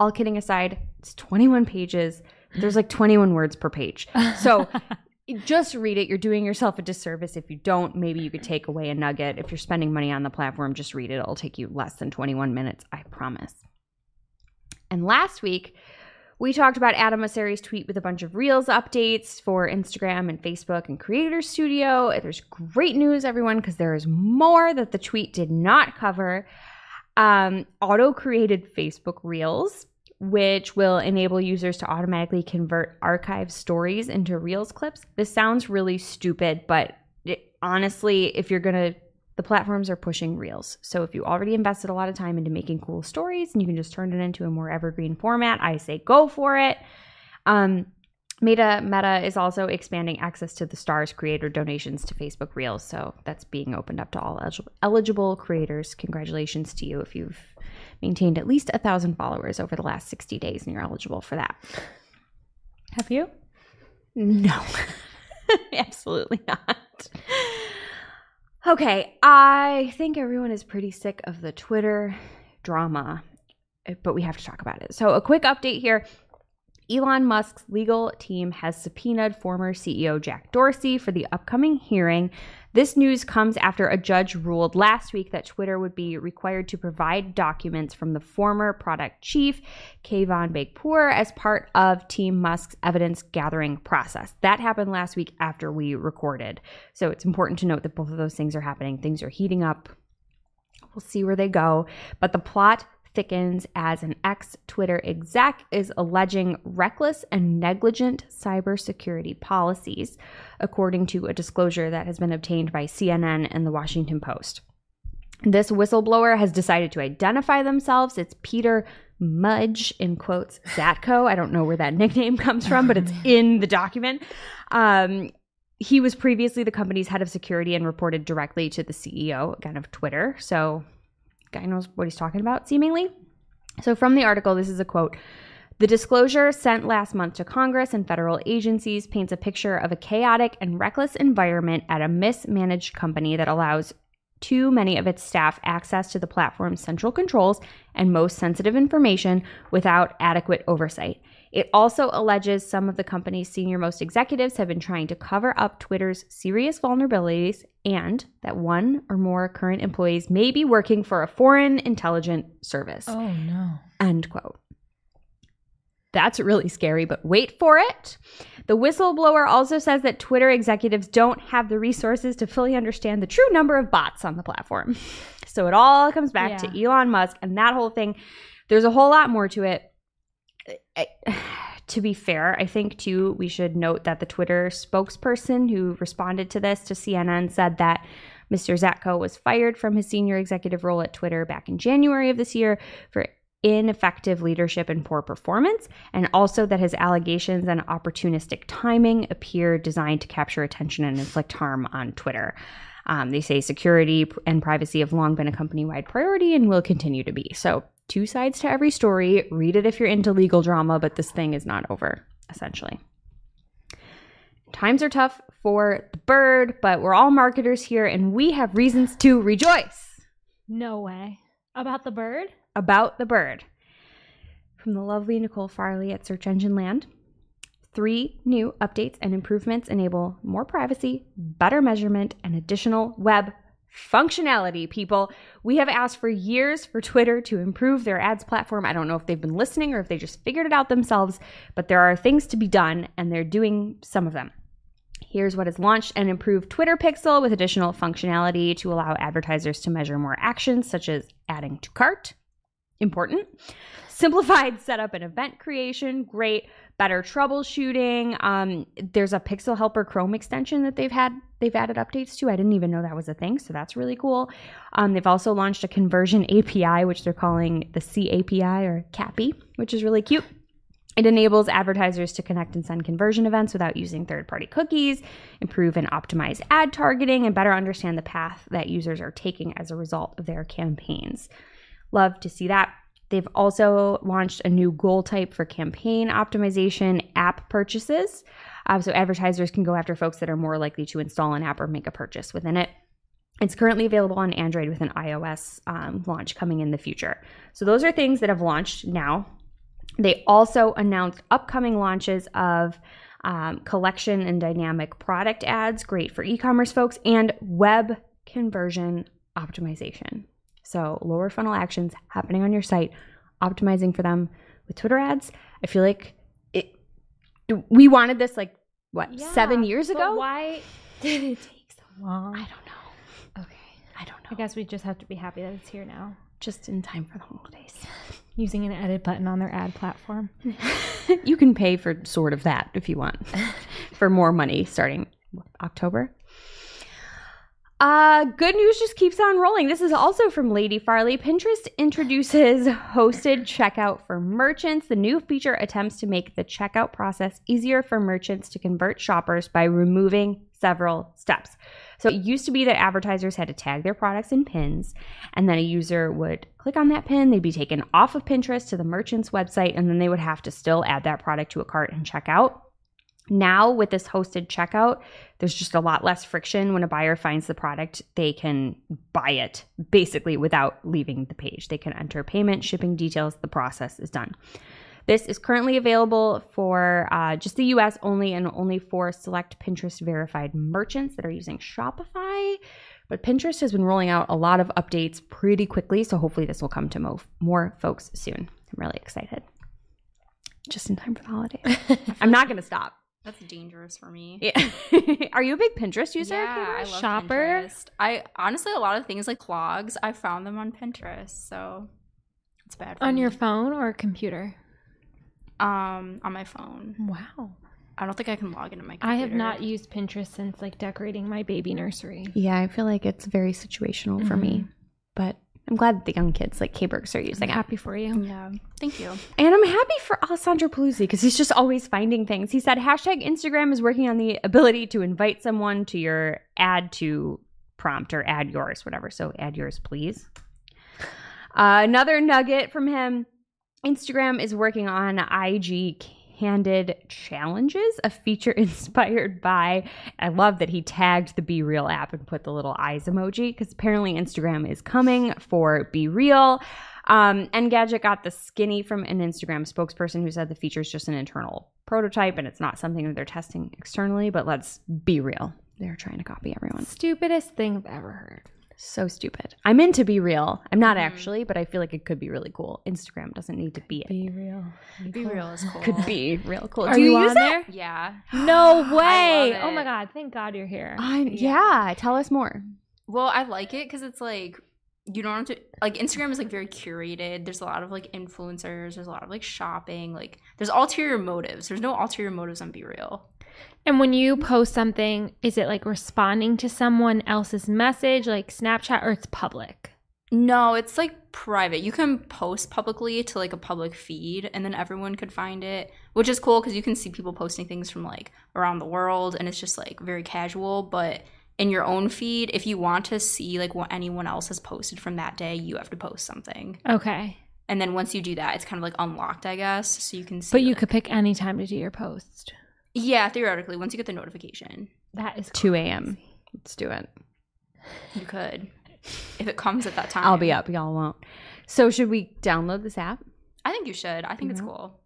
[SPEAKER 3] All kidding aside, it's 21 pages. There's like 21 words per page. So, [laughs] just read it. You're doing yourself a disservice if you don't. Maybe you could take away a nugget. If you're spending money on the platform, just read it. It'll take you less than 21 minutes, I promise. And last week, we talked about Adam Mosseri's tweet with a bunch of Reels updates for Instagram and Facebook and Creator Studio. There's great news, everyone, because there is more that the tweet did not cover. Um, Auto created Facebook Reels which will enable users to automatically convert archive stories into Reels clips. This sounds really stupid, but it, honestly, if you're going to, the platforms are pushing Reels. So if you already invested a lot of time into making cool stories and you can just turn it into a more evergreen format, I say go for it. Um, Meta Meta is also expanding access to the Stars creator donations to Facebook Reels, so that's being opened up to all eligible, eligible creators. Congratulations to you if you've maintained at least a thousand followers over the last 60 days and you're eligible for that.
[SPEAKER 1] Have you?
[SPEAKER 3] No, [laughs] absolutely not. Okay, I think everyone is pretty sick of the Twitter drama, eh, but we have to talk about it. So, a quick update here. Elon Musk's legal team has subpoenaed former CEO Jack Dorsey for the upcoming hearing. This news comes after a judge ruled last week that Twitter would be required to provide documents from the former product chief, Kayvon Beykpour, as part of Team Musk's evidence gathering process. That happened last week after we recorded. So it's important to note that both of those things are happening. Things are heating up. We'll see where they go. But the plot thickens as an ex Twitter exec is alleging reckless and negligent cybersecurity policies, according to a disclosure that has been obtained by CNN and the Washington Post. This whistleblower has decided to identify themselves. It's Peiter Mudge, in quotes, Zatko. I don't know where that [laughs] nickname comes from, but it's in the document. Um, he was previously the company's head of security and reported directly to the CEO, again, of Twitter. So guy knows what he's talking about, seemingly. So, from the article, this is a quote. The disclosure sent last month to Congress and federal agencies paints a picture of a chaotic and reckless environment at a mismanaged company that allows too many of its staff access to the platform's central controls and most sensitive information without adequate oversight. It also alleges some of the company's senior most executives have been trying to cover up Twitter's serious vulnerabilities and that one or more current employees may be working for a foreign intelligence service.
[SPEAKER 1] Oh no.
[SPEAKER 3] End quote. That's really scary, but wait for it. The whistleblower also says that Twitter executives don't have the resources to fully understand the true number of bots on the platform. [laughs] So it all comes back
[SPEAKER 1] Yeah.
[SPEAKER 3] to Elon Musk and that whole thing. There's a whole lot more to it. [sighs] To be fair, I think too, we should note that the Twitter spokesperson who responded to this to CNN said that Mr. Zatko was fired from his senior executive role at Twitter back in January of this year for ineffective leadership and poor performance, and also that his allegations and opportunistic timing appear designed to capture attention and inflict harm on Twitter. Um, they say security and privacy have long been a company wide priority and will continue to be. So, two sides to every story. Read it if you're into legal drama, but this thing is not over, essentially. Times are tough for the bird, but we're all marketers here and we have reasons to rejoice
[SPEAKER 1] No way. About the bird?
[SPEAKER 3] about the bird. From the lovely Nicole Farley at Search Engine Land. Three new updates and improvements enable more privacy, better measurement, and additional web functionality, people. We have asked for years for Twitter to improve their ads platform. I don't know if they've been listening or if they just figured it out themselves, but there are things to be done, and they're doing some of them. Here's what is launched an improved Twitter pixel with additional functionality to allow advertisers to measure more actions, such as adding to cart. Important. Simplified [laughs] setup and event creation. Great. Better troubleshooting. Um, there's a Pixel Helper Chrome extension that they've had they've added updates to. I didn't even know that was a thing, so that's really cool. Um, they've also launched a conversion API, which they're calling the C API or CAPI, which is really cute. It enables advertisers to connect and send conversion events without using third party cookies, improve and optimize ad targeting, and better understand the path that users are taking as a result of their campaigns. Love to see that. They've also launched a new goal type for campaign optimization app purchases. Uh, so advertisers can go after folks that are more likely to install an app or make a purchase within it. It's currently available on Android with an iOS um, launch coming in the future. So those are things that have launched now. They also announced upcoming launches of um, collection and dynamic product ads, great for e commerce folks, and web conversion optimization. So, lower funnel actions happening on your site, optimizing for them with Twitter ads. I feel like it, we wanted this like, what, seven years ago?
[SPEAKER 1] why [laughs] did it take so long?
[SPEAKER 3] I don't know.
[SPEAKER 1] Okay.
[SPEAKER 3] I don't know.
[SPEAKER 1] I guess we just have to be happy that it's here now.
[SPEAKER 3] just in time for the holidays.
[SPEAKER 1] Using an edit button on their ad platform. [laughs]
[SPEAKER 3] you can pay for sort of that if you want [laughs] for more money starting October. Uh, good news just keeps on rolling. This is also from Lady Farley. Pinterest introduces [laughs] hosted checkout for merchants. The new feature attempts to make the checkout process easier for merchants to convert shoppers by removing several steps. So it used to be that advertisers had to tag their products in pins, and then a user would click on that pin, they'd be taken off of Pinterest to the merchant's website, and then they would have to still add that product to a cart and check out. Now, with this hosted checkout, there's just a lot less friction. When a buyer finds the product, they can buy it basically without leaving the page. They can enter payment, shipping details, the process is done. This is currently available for uh, just the US only and only for select Pinterest verified merchants that are using Shopify. But Pinterest has been rolling out a lot of updates pretty quickly, so hopefully this will come to mo- more folks soon. I'm really excited. Just in time for the holidays. [laughs] I'm not going to stop.
[SPEAKER 2] That's dangerous for me.
[SPEAKER 3] Yeah. [laughs] Are you a big Pinterest user?
[SPEAKER 2] Yeah, I love
[SPEAKER 1] Shopper?
[SPEAKER 2] Pinterest. I honestly a lot of things like clogs, I found them on Pinterest. So It's bad for
[SPEAKER 1] On
[SPEAKER 2] me.
[SPEAKER 1] your phone or computer?
[SPEAKER 2] um on my phone.
[SPEAKER 1] Wow.
[SPEAKER 2] I don't think I can log into my. Computer.
[SPEAKER 1] I have not used Pinterest since like decorating my baby nursery.
[SPEAKER 3] Yeah, I feel like it's very situational for me. But I'm glad that the young kids like K-Bergs are using
[SPEAKER 1] I'm
[SPEAKER 3] using it.
[SPEAKER 1] happy for you.
[SPEAKER 2] Yeah, thank you.
[SPEAKER 3] And I'm happy for Alessandro Paluzzi because he's just always finding things. He said hashtag Instagram is working on the ability to invite someone to your add to prompt or add yours, whatever. So add yours, please. Uh, another nugget from him Instagram is working on IG Candid Challenges, a feature [laughs] inspired by. I love that he tagged the Be Real app and put the little eyes emoji because apparently Instagram is coming for Be Real. Um, Engadget got the skinny from an Instagram spokesperson who said the feature is just an internal prototype and it's not something that they're testing externally. But let's be real. They're trying to copy everyone.
[SPEAKER 1] Stupidest thing I've ever heard.
[SPEAKER 3] So stupid. I'm into Be Real. I'm not
[SPEAKER 2] Mhm.
[SPEAKER 3] actually, but I feel like it could be really cool. Instagram doesn't need to be it.
[SPEAKER 1] Be real.
[SPEAKER 2] Be real is [laughs] cool.
[SPEAKER 3] Could be real cool.
[SPEAKER 1] Are
[SPEAKER 3] Do
[SPEAKER 1] you,
[SPEAKER 3] use
[SPEAKER 1] on
[SPEAKER 3] it?
[SPEAKER 2] Yeah.
[SPEAKER 1] No [gasps]
[SPEAKER 2] I
[SPEAKER 1] way.
[SPEAKER 2] love
[SPEAKER 1] Oh my god. Thank God you're here.
[SPEAKER 3] I,
[SPEAKER 2] Yeah.
[SPEAKER 3] yeah. Tell us more.
[SPEAKER 2] Well, I like it because it's like you don't have to like Instagram is like very curated. There's a lot of like influencers. There's a lot of like shopping. Like there's ulterior motives. There's no ulterior motives on Be Real.
[SPEAKER 1] And when you post something, is it like responding to someone else's message, like Snapchat, or it's public?
[SPEAKER 2] No, it's like private. You can post publicly to like a public feed and then everyone could find it, which is cool because you can see people posting things from like around the world and it's just like very casual. But in your own feed, if you want to see like what anyone else has posted from that day, you have to post something.
[SPEAKER 1] Okay.
[SPEAKER 2] And then once you do that, it's kind of like unlocked, I guess. So you can see.
[SPEAKER 1] But you
[SPEAKER 2] like-
[SPEAKER 1] could pick any time to do your post.
[SPEAKER 2] Yeah, theoretically, once you get the notification,
[SPEAKER 1] That is
[SPEAKER 3] 2 a.m. Let's do it.
[SPEAKER 2] you could. If it comes at that time.
[SPEAKER 3] I'll be up. Y'all won't. So, should we download this app?
[SPEAKER 2] I think you should. I think it's
[SPEAKER 3] Mhm.
[SPEAKER 2] cool.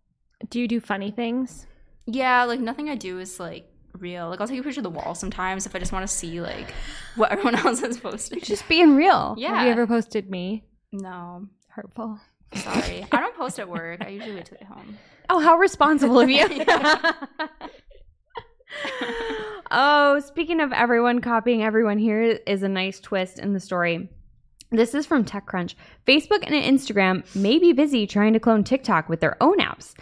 [SPEAKER 1] Do you do funny things?
[SPEAKER 2] Yeah, like nothing I do is like real. Like I'll take a picture of the wall sometimes if I just want to see like what everyone [laughs] else has posted.
[SPEAKER 3] Just being real.
[SPEAKER 2] yeah.
[SPEAKER 1] Have you ever posted me?
[SPEAKER 2] No,
[SPEAKER 1] Hurtful.
[SPEAKER 2] sorry. I don't post at work. I usually wait till I get home.
[SPEAKER 3] Oh, how responsible of you. [laughs] [laughs] Oh, speaking of everyone copying everyone, here is a nice twist in the story. This is from TechCrunch. Facebook and Instagram may be busy trying to clone TikTok with their own apps.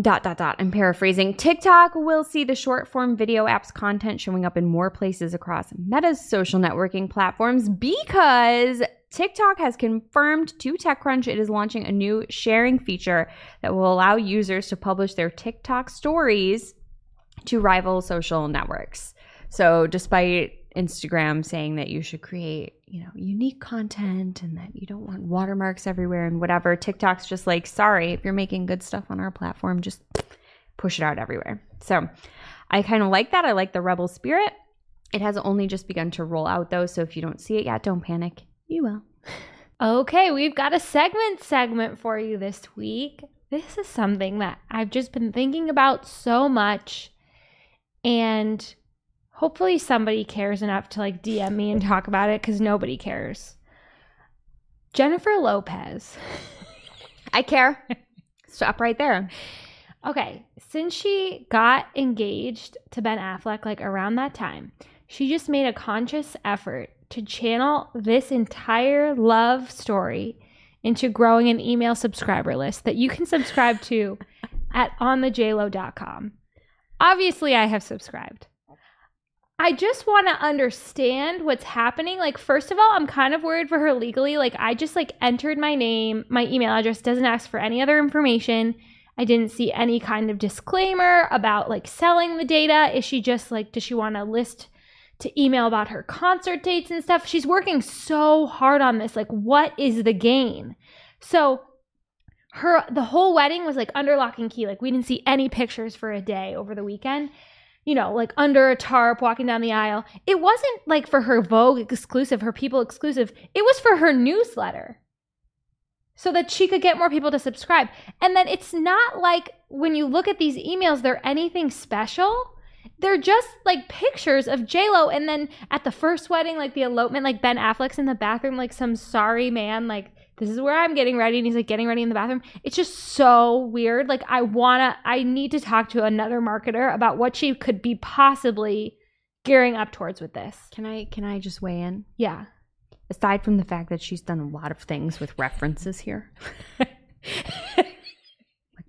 [SPEAKER 3] Dot dot dot. I'm paraphrasing. TikTok will see the short form video apps content showing up in more places across Meta's social networking platforms because TikTok has confirmed to TechCrunch it is launching a new sharing feature that will allow users to publish their TikTok stories to rival social networks. So, despite Instagram saying that you should create, you know, unique content and that you don't want watermarks everywhere and whatever, TikTok's just like, sorry, if you're making good stuff on our platform, just push it out everywhere. So, I kind of like that. I like the rebel spirit. It has only just begun to roll out though, so if you don't see it yet, don't panic. You will.
[SPEAKER 1] Okay, we've got a segment segment for you this week. This is something that I've just been thinking about so much and hopefully somebody cares enough to like DM me and talk about it cuz nobody cares. Jennifer Lopez.
[SPEAKER 3] I care. Stop right there.
[SPEAKER 1] Okay, since she got engaged to Ben Affleck like around that time, she just made a conscious effort to channel this entire love story into growing an email subscriber list that you can subscribe to at onthejlo.com. Obviously, I have subscribed. I just want to understand what's happening. Like, first of all, I'm kind of worried for her legally. Like, I just like entered my name, my email address doesn't ask for any other information. I didn't see any kind of disclaimer about like selling the data. Is she just like, does she want to list to email about her concert dates and stuff? She's working so hard on this. Like, what is the gain? So, her the whole wedding was like under lock and key. Like, we didn't see any pictures for a day over the weekend. You know, like under a tarp, walking down the aisle. It wasn't like for her Vogue exclusive, her People exclusive. It was for her newsletter so that she could get more people to subscribe. And then it's not like when you look at these emails, they're anything special. They're just like pictures of Lo, and then at the first wedding, like the elopement, like Ben Affleck's in the bathroom, like some sorry man, like this is where I'm getting ready, and he's like getting ready in the bathroom. It's just so weird. Like I wanna, I need to talk to another marketer about what she could be possibly gearing up towards with this.
[SPEAKER 3] Can I can I just weigh in?
[SPEAKER 1] Yeah.
[SPEAKER 3] aside from the fact that she's done a lot of things with references here. [laughs]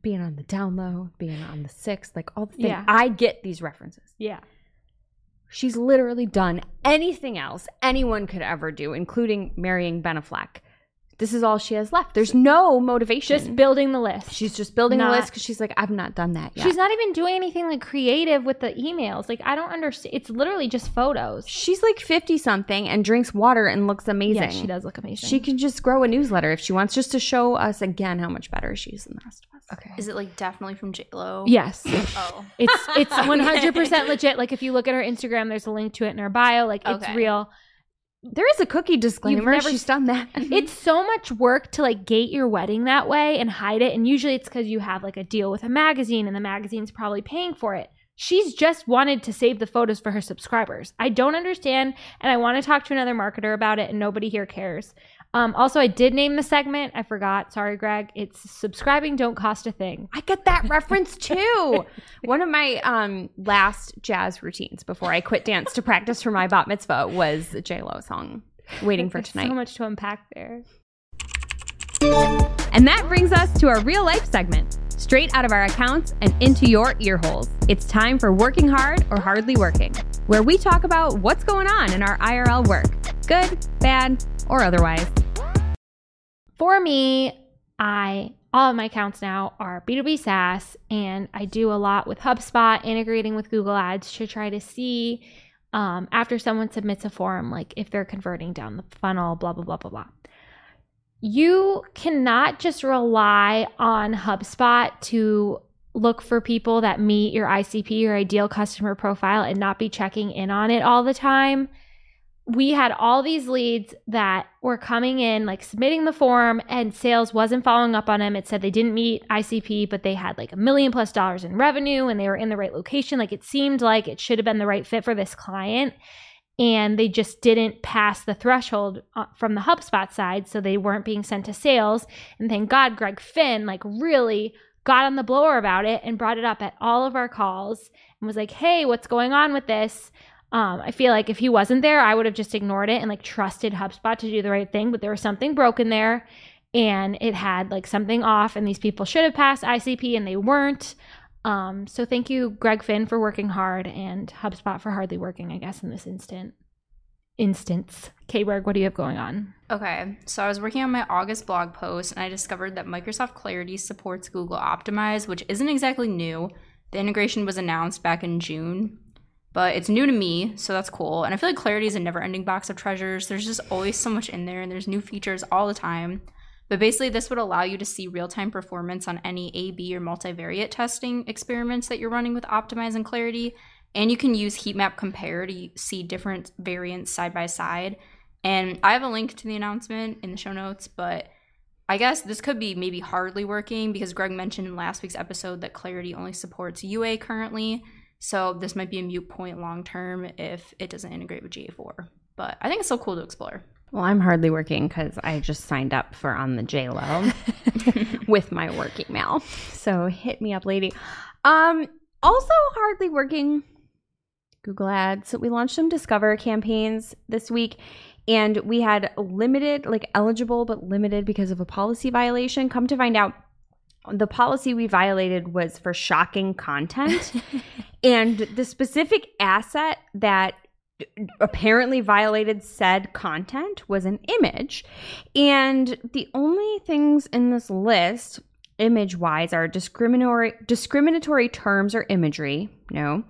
[SPEAKER 3] being on the down low, being on the sixth, like all the things.
[SPEAKER 1] Yeah.
[SPEAKER 3] I get these references.
[SPEAKER 1] Yeah.
[SPEAKER 3] She's literally done anything else anyone could ever do, including marrying Ben Affleck. This is all she has left. There's no motivation.
[SPEAKER 1] Just building the list.
[SPEAKER 3] she's just building a
[SPEAKER 1] not-
[SPEAKER 3] list because she's like, I've not done that yet.
[SPEAKER 1] She's not even doing anything like creative with the emails. Like I don't understand. It's literally just photos.
[SPEAKER 3] She's like 50 something and drinks water and looks amazing.
[SPEAKER 1] Yeah, she does look amazing.
[SPEAKER 3] She can just grow a newsletter if she wants, just to show us again how much better she is than the rest of us.
[SPEAKER 1] okay.
[SPEAKER 2] Is it like definitely from J Lo?
[SPEAKER 1] Yes.
[SPEAKER 2] Oh. [laughs] oh.
[SPEAKER 1] It's it's [laughs] 100% legit. Like if you look at her Instagram, there's a link to it in her bio. Like it's
[SPEAKER 2] Okay.
[SPEAKER 1] real.
[SPEAKER 3] There is a cookie disclaimer.
[SPEAKER 1] never
[SPEAKER 3] She's done that. [laughs] Mm-hmm.
[SPEAKER 1] It's so much work to like gate your wedding that way and hide it. And usually it's because you have like a deal with a magazine and the magazine's probably paying for it. She's just wanted to save the photos for her subscribers. I don't understand. And I want to talk to another marketer about it, and nobody here cares. Um, also, I did name the segment. I forgot. Sorry, Greg. It's subscribing don't cost a thing.
[SPEAKER 3] I get that reference too. [laughs] One of my um, last jazz routines before I quit dance to practice for my bat mitzvah was a J Lo song, "Waiting for Tonight."
[SPEAKER 1] So much to unpack there.
[SPEAKER 3] And that brings us to our real life segment, straight out of our accounts and into your ear holes. It's time for Working Hard or Hardly Working, where we talk about what's going on in our IRL work, good, bad, or otherwise.
[SPEAKER 1] For me, I all of my accounts now are B2B SaaS and I do a lot with HubSpot integrating with Google Ads to try to see um, after someone submits a form, like if they're converting down the funnel, blah, blah, blah, blah, blah. You cannot just rely on HubSpot to look for people that meet your ICP, your ideal customer profile, and not be checking in on it all the time we had all these leads that were coming in, like submitting the form, and sales wasn't following up on them. It said they didn't meet ICP, but they had like a million plus dollars in revenue and they were in the right location. Like it seemed like it should have been the right fit for this client. And they just didn't pass the threshold uh, from the HubSpot side. So they weren't being sent to sales. And thank God Greg Finn, like, really got on the blower about it and brought it up at all of our calls and was like, hey, what's going on with this? Um, I feel like if he wasn't there, I would have just ignored it and like trusted HubSpot to do the right thing. But there was something broken there, and it had like something off, and these people should have passed ICP and they weren't. Um, so thank you, Greg Finn, for working hard, and HubSpot for hardly working, I guess, in this instant instance. K-Berg, what do you have going on?
[SPEAKER 2] Okay, so I was working on my August blog post and I discovered that Microsoft Clarity supports Google Optimize, which isn't exactly new. The integration was announced back in June, but it's new to me, so that's cool. And I feel like Clarity is a never ending box of treasures. There's just always so much in there and there's new features all the time. But basically, this would allow you to see real time performance on any A B or multivariate testing experiments that you're running with Optimize and Clarity. And you can use Heatmap Compare to see different variants side by side. And I have a link to the announcement in the show notes, but I guess this could be maybe hardly working because Greg mentioned in last week's episode that Clarity only supports UA currently. So this might be a mute point long term if it doesn't integrate with GA4. But I think it's still cool to explore.
[SPEAKER 3] Well, I'm hardly working because I just signed up for on the J Lo [laughs] with my work email. So hit me up, lady. Um, also hardly working. Google Ads. We launched some Discover campaigns this week, and we had limited, like eligible but limited because of a policy violation. Come to find out, the policy we violated was for shocking content, [laughs] and the specific asset that apparently violated said content was an image. And the only things in this list, image wise, are discriminatory discriminatory terms or imagery, no.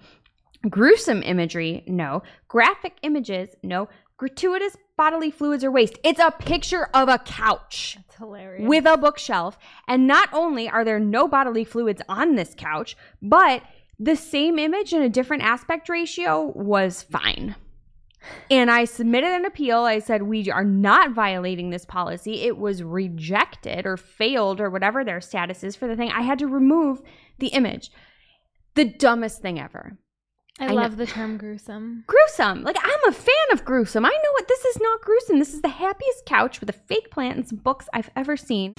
[SPEAKER 3] Gruesome imagery, no. Graphic images, no. Gratuitous bodily fluids or waste. It's a picture of a couch
[SPEAKER 1] That's hilarious.
[SPEAKER 3] with a bookshelf. And not only are there no bodily fluids on this couch, but the same image in a different aspect ratio was fine. And I submitted an appeal. I said, We are not violating this policy. It was rejected or failed or whatever their status is for the thing. I had to remove the image. The dumbest thing ever.
[SPEAKER 1] I,
[SPEAKER 3] I
[SPEAKER 1] love the term gruesome.
[SPEAKER 3] Gruesome. Like, I'm a fan of gruesome. I know what this is not gruesome. This is the happiest couch with a fake plant and some books I've ever seen.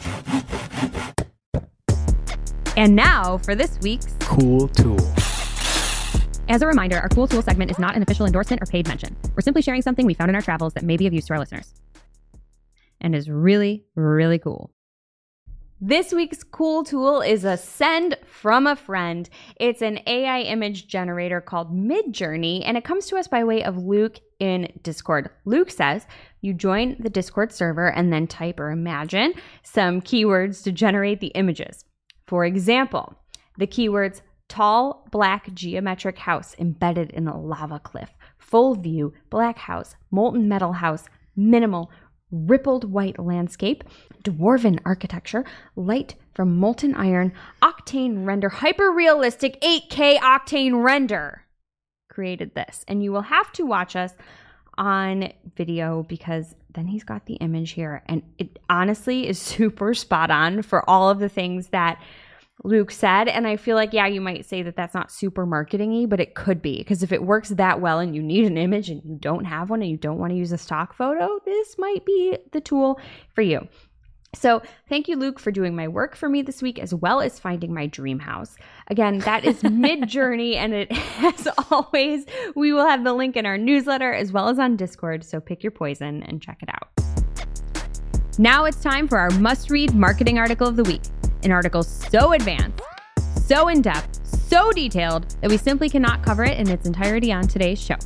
[SPEAKER 3] And now for this week's
[SPEAKER 5] Cool tool.
[SPEAKER 6] As a reminder, our Cool Tool segment is not an official endorsement or paid mention. We're simply sharing something we found in our travels that may be of use to our listeners. and is really, really cool.
[SPEAKER 3] This week's cool tool is a send from a friend. It's an AI image generator called Midjourney, and it comes to us by way of Luke in Discord. Luke says you join the Discord server and then type or imagine some keywords to generate the images. For example, the keywords tall black geometric house embedded in a lava cliff, full view, black house, molten metal house, minimal, rippled white landscape, dwarven architecture, light from molten iron, octane render, hyper realistic 8K octane render created this. And you will have to watch us on video because then he's got the image here. And it honestly is [laughs] super spot on for all of the things that Luke said. And I feel like, yeah, you might say that that's not super marketing y, but it could be. Because if it works that well and you need an image and you don't have one and you don't want to use a stock photo, this might be the tool for you. So, thank you, Luke, for doing my work for me this week, as well as finding my dream house. Again, that is [laughs] Midjourney, and it, as always, we will have the link in our newsletter as well as on Discord. So, pick your poison and check it out.
[SPEAKER 6] Now it's time for our must read marketing article of the week. An article so advanced, so in depth, so detailed that we simply cannot cover it in its entirety on today's show.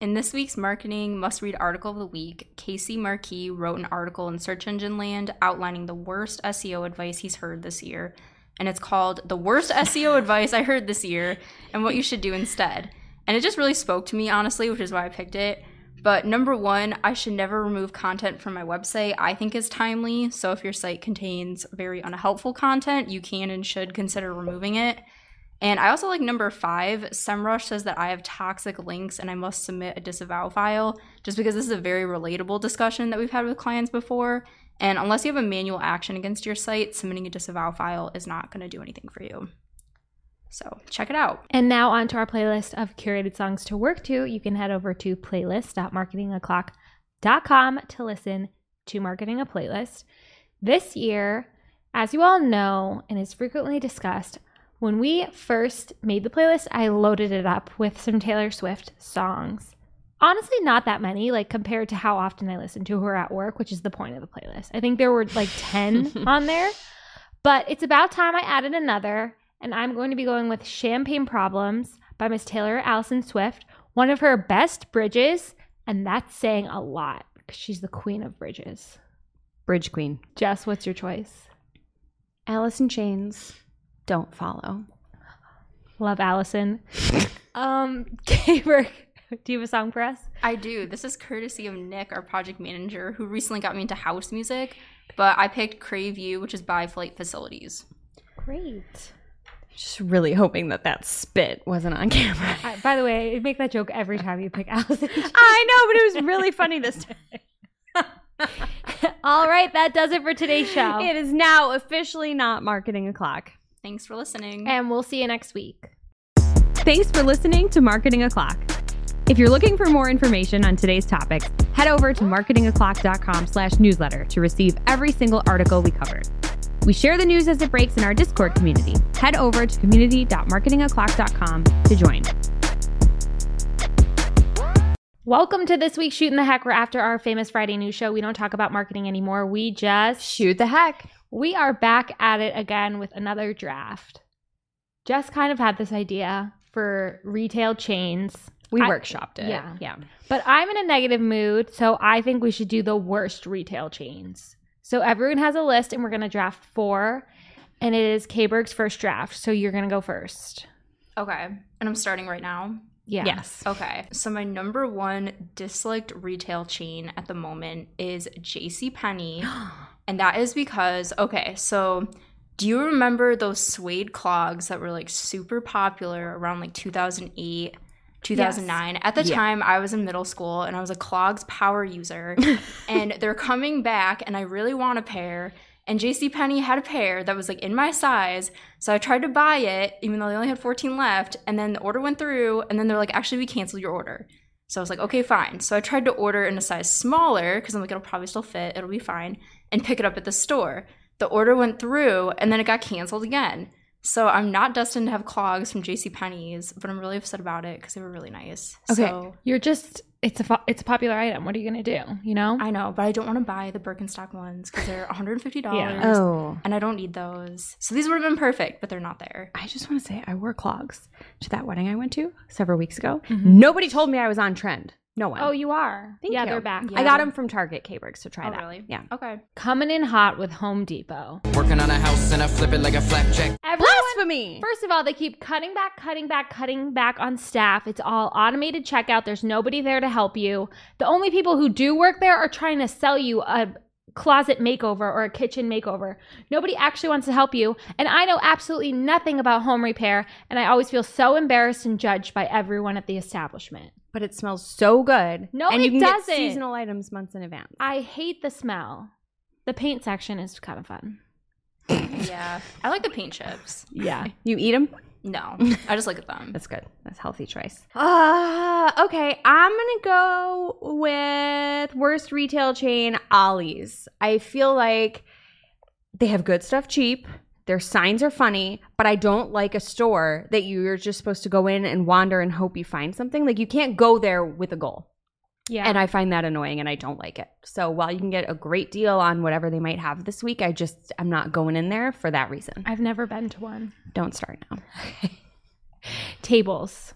[SPEAKER 2] In this week's marketing must read article of the week, Casey Markee wrote an article in Search Engine Land outlining the worst SEO advice he's heard this year. And it's called The Worst SEO [laughs] Advice I Heard This Year and What You Should Do Instead. And it just really spoke to me, honestly, which is why I picked it. But number one, I should never remove content from my website, I think is timely. So if your site contains very unhelpful content, you can and should consider removing it. And I also like number five. SEMrush says that I have toxic links and I must submit a disavow file just because this is a very relatable discussion that we've had with clients before. And unless you have a manual action against your site, submitting a disavow file is not going to do anything for you. So check it out.
[SPEAKER 1] And now onto our playlist of curated songs to work to. You can head over to playlist.marketingoclock.com to listen to Marketing a Playlist. This year, as you all know and is frequently discussed, when we first made the playlist, I loaded it up with some Taylor Swift songs. Honestly, not that many, like compared to how often I listen to her at work, which is the point of the playlist. I think there were like 10 [laughs] on there. But it's about time I added another, and I'm going to be going with Champagne Problems by Miss Taylor Alison Swift, one of her best bridges, and that's saying a lot because she's the queen of bridges.
[SPEAKER 3] Bridge Queen.
[SPEAKER 1] Jess, what's your choice?
[SPEAKER 3] Alice in Chains. Don't follow.
[SPEAKER 1] Love Allison. [laughs] um, [laughs] K-Berg, do you have a song for us?
[SPEAKER 2] I do. This is courtesy of Nick, our project manager, who recently got me into house music. But I picked Crave You, which is by Flight Facilities.
[SPEAKER 1] Great.
[SPEAKER 3] Just really hoping that that spit wasn't on camera. [laughs]
[SPEAKER 1] I, by the way, I make that joke every time you pick Allison. [laughs]
[SPEAKER 3] I know, but it was really funny this time. [laughs]
[SPEAKER 1] All right, that does it for today's show.
[SPEAKER 3] It is now officially not marketing o'clock.
[SPEAKER 2] Thanks for listening.
[SPEAKER 1] And we'll see you next week.
[SPEAKER 6] Thanks for listening to Marketing O'Clock. If you're looking for more information on today's topics, head over to marketingoclock.com slash newsletter to receive every single article we covered. We share the news as it breaks in our Discord community. Head over to community.marketingoclock.com to join.
[SPEAKER 1] Welcome to this week's Shooting the Heck. We're after our famous Friday news show. We don't talk about marketing anymore. We just
[SPEAKER 3] Shoot the heck.
[SPEAKER 1] we are back at it again with another draft. Jess kind of had this idea for retail chains,
[SPEAKER 3] We
[SPEAKER 1] I-
[SPEAKER 3] workshopped it.
[SPEAKER 1] yeah.
[SPEAKER 3] Yeah.
[SPEAKER 1] but I'm in a negative mood, so I think we should do the worst retail chains. So everyone has a list, and we're gonna draft four, and it is K-Berg's first draft. So you're gonna go first.
[SPEAKER 2] okay. And I'm starting right now.
[SPEAKER 1] Yeah.
[SPEAKER 3] Yes.
[SPEAKER 2] Okay. So my number one disliked retail chain at the moment is J.C. Penney, [gasps] and that is because okay. So do you remember those suede clogs that were like super popular around like 2008? 2009. At the
[SPEAKER 3] Yeah.
[SPEAKER 2] time, I was in middle school and I was a clogs power user. [laughs] and they're coming back, and I really want a pair. And JCPenney had a pair that was like in my size. So I tried to buy it, even though they only had 14 left. And then the order went through, and then they're like, actually, we canceled your order. So I was like, okay, fine. So I tried to order in a size smaller because I'm like, it'll probably still fit, it'll be fine, and pick it up at the store. The order went through, and then it got canceled again. So I'm not destined to have clogs from J.C. Penney's, but I'm really upset about it because they were really nice.
[SPEAKER 3] Okay.
[SPEAKER 2] So
[SPEAKER 1] You're just it's a fo- it's a popular item. What are you gonna do? You know?
[SPEAKER 2] I know, but I don't want to buy the Birkenstock ones because they're $150.
[SPEAKER 1] Yeah.
[SPEAKER 3] Oh.
[SPEAKER 2] And I don't need those. So these would have been perfect, but they're not there.
[SPEAKER 3] I just want to say I wore clogs to that wedding I went to several weeks ago.
[SPEAKER 1] Mhm.
[SPEAKER 3] Nobody told me I was on trend. No one.
[SPEAKER 1] Oh, you are.
[SPEAKER 3] Thank
[SPEAKER 1] yeah,
[SPEAKER 3] you.
[SPEAKER 1] they're back.
[SPEAKER 3] I got them from Target K-Berg, so try
[SPEAKER 2] Oh,
[SPEAKER 3] that.
[SPEAKER 2] really?
[SPEAKER 3] Yeah.
[SPEAKER 2] Okay.
[SPEAKER 1] Coming in hot with Home Depot.
[SPEAKER 5] Working on a house and I flip it like a flapjack.
[SPEAKER 1] Everyone,
[SPEAKER 3] Blasphemy.
[SPEAKER 1] First of all, they keep cutting back, cutting back, cutting back on staff. It's all automated checkout. There's nobody there to help you. The only people who do work there are trying to sell you a closet makeover or a kitchen makeover. Nobody actually wants to help you. And I know absolutely nothing about home repair. And I always feel so embarrassed and judged by everyone at the establishment.
[SPEAKER 3] but it smells so good.
[SPEAKER 1] No,
[SPEAKER 3] and
[SPEAKER 1] it
[SPEAKER 3] you can
[SPEAKER 1] doesn't.
[SPEAKER 3] get seasonal items months in advance.
[SPEAKER 1] I hate the smell. The paint section is kind of fun.
[SPEAKER 2] Yeah. I like the paint chips.
[SPEAKER 1] Yeah. [laughs]
[SPEAKER 3] You eat them?
[SPEAKER 2] No, [laughs] I just look at them.
[SPEAKER 3] That's good. That's a healthy choice. Uh, okay. I'm to go with worst retail chain, Ollie's. I feel like they have good stuff cheap. Their signs are funny, but I don't like a store that you're just supposed to go in and wander and hope you find something. Like you can't go there with a goal.
[SPEAKER 1] Yeah.
[SPEAKER 3] And I find that annoying and I don't like it. So while you can get a great deal on whatever they might have this week, I just I'm not going in there for that reason.
[SPEAKER 1] I've never been to one.
[SPEAKER 3] Don't start now. [laughs]
[SPEAKER 1] Tables.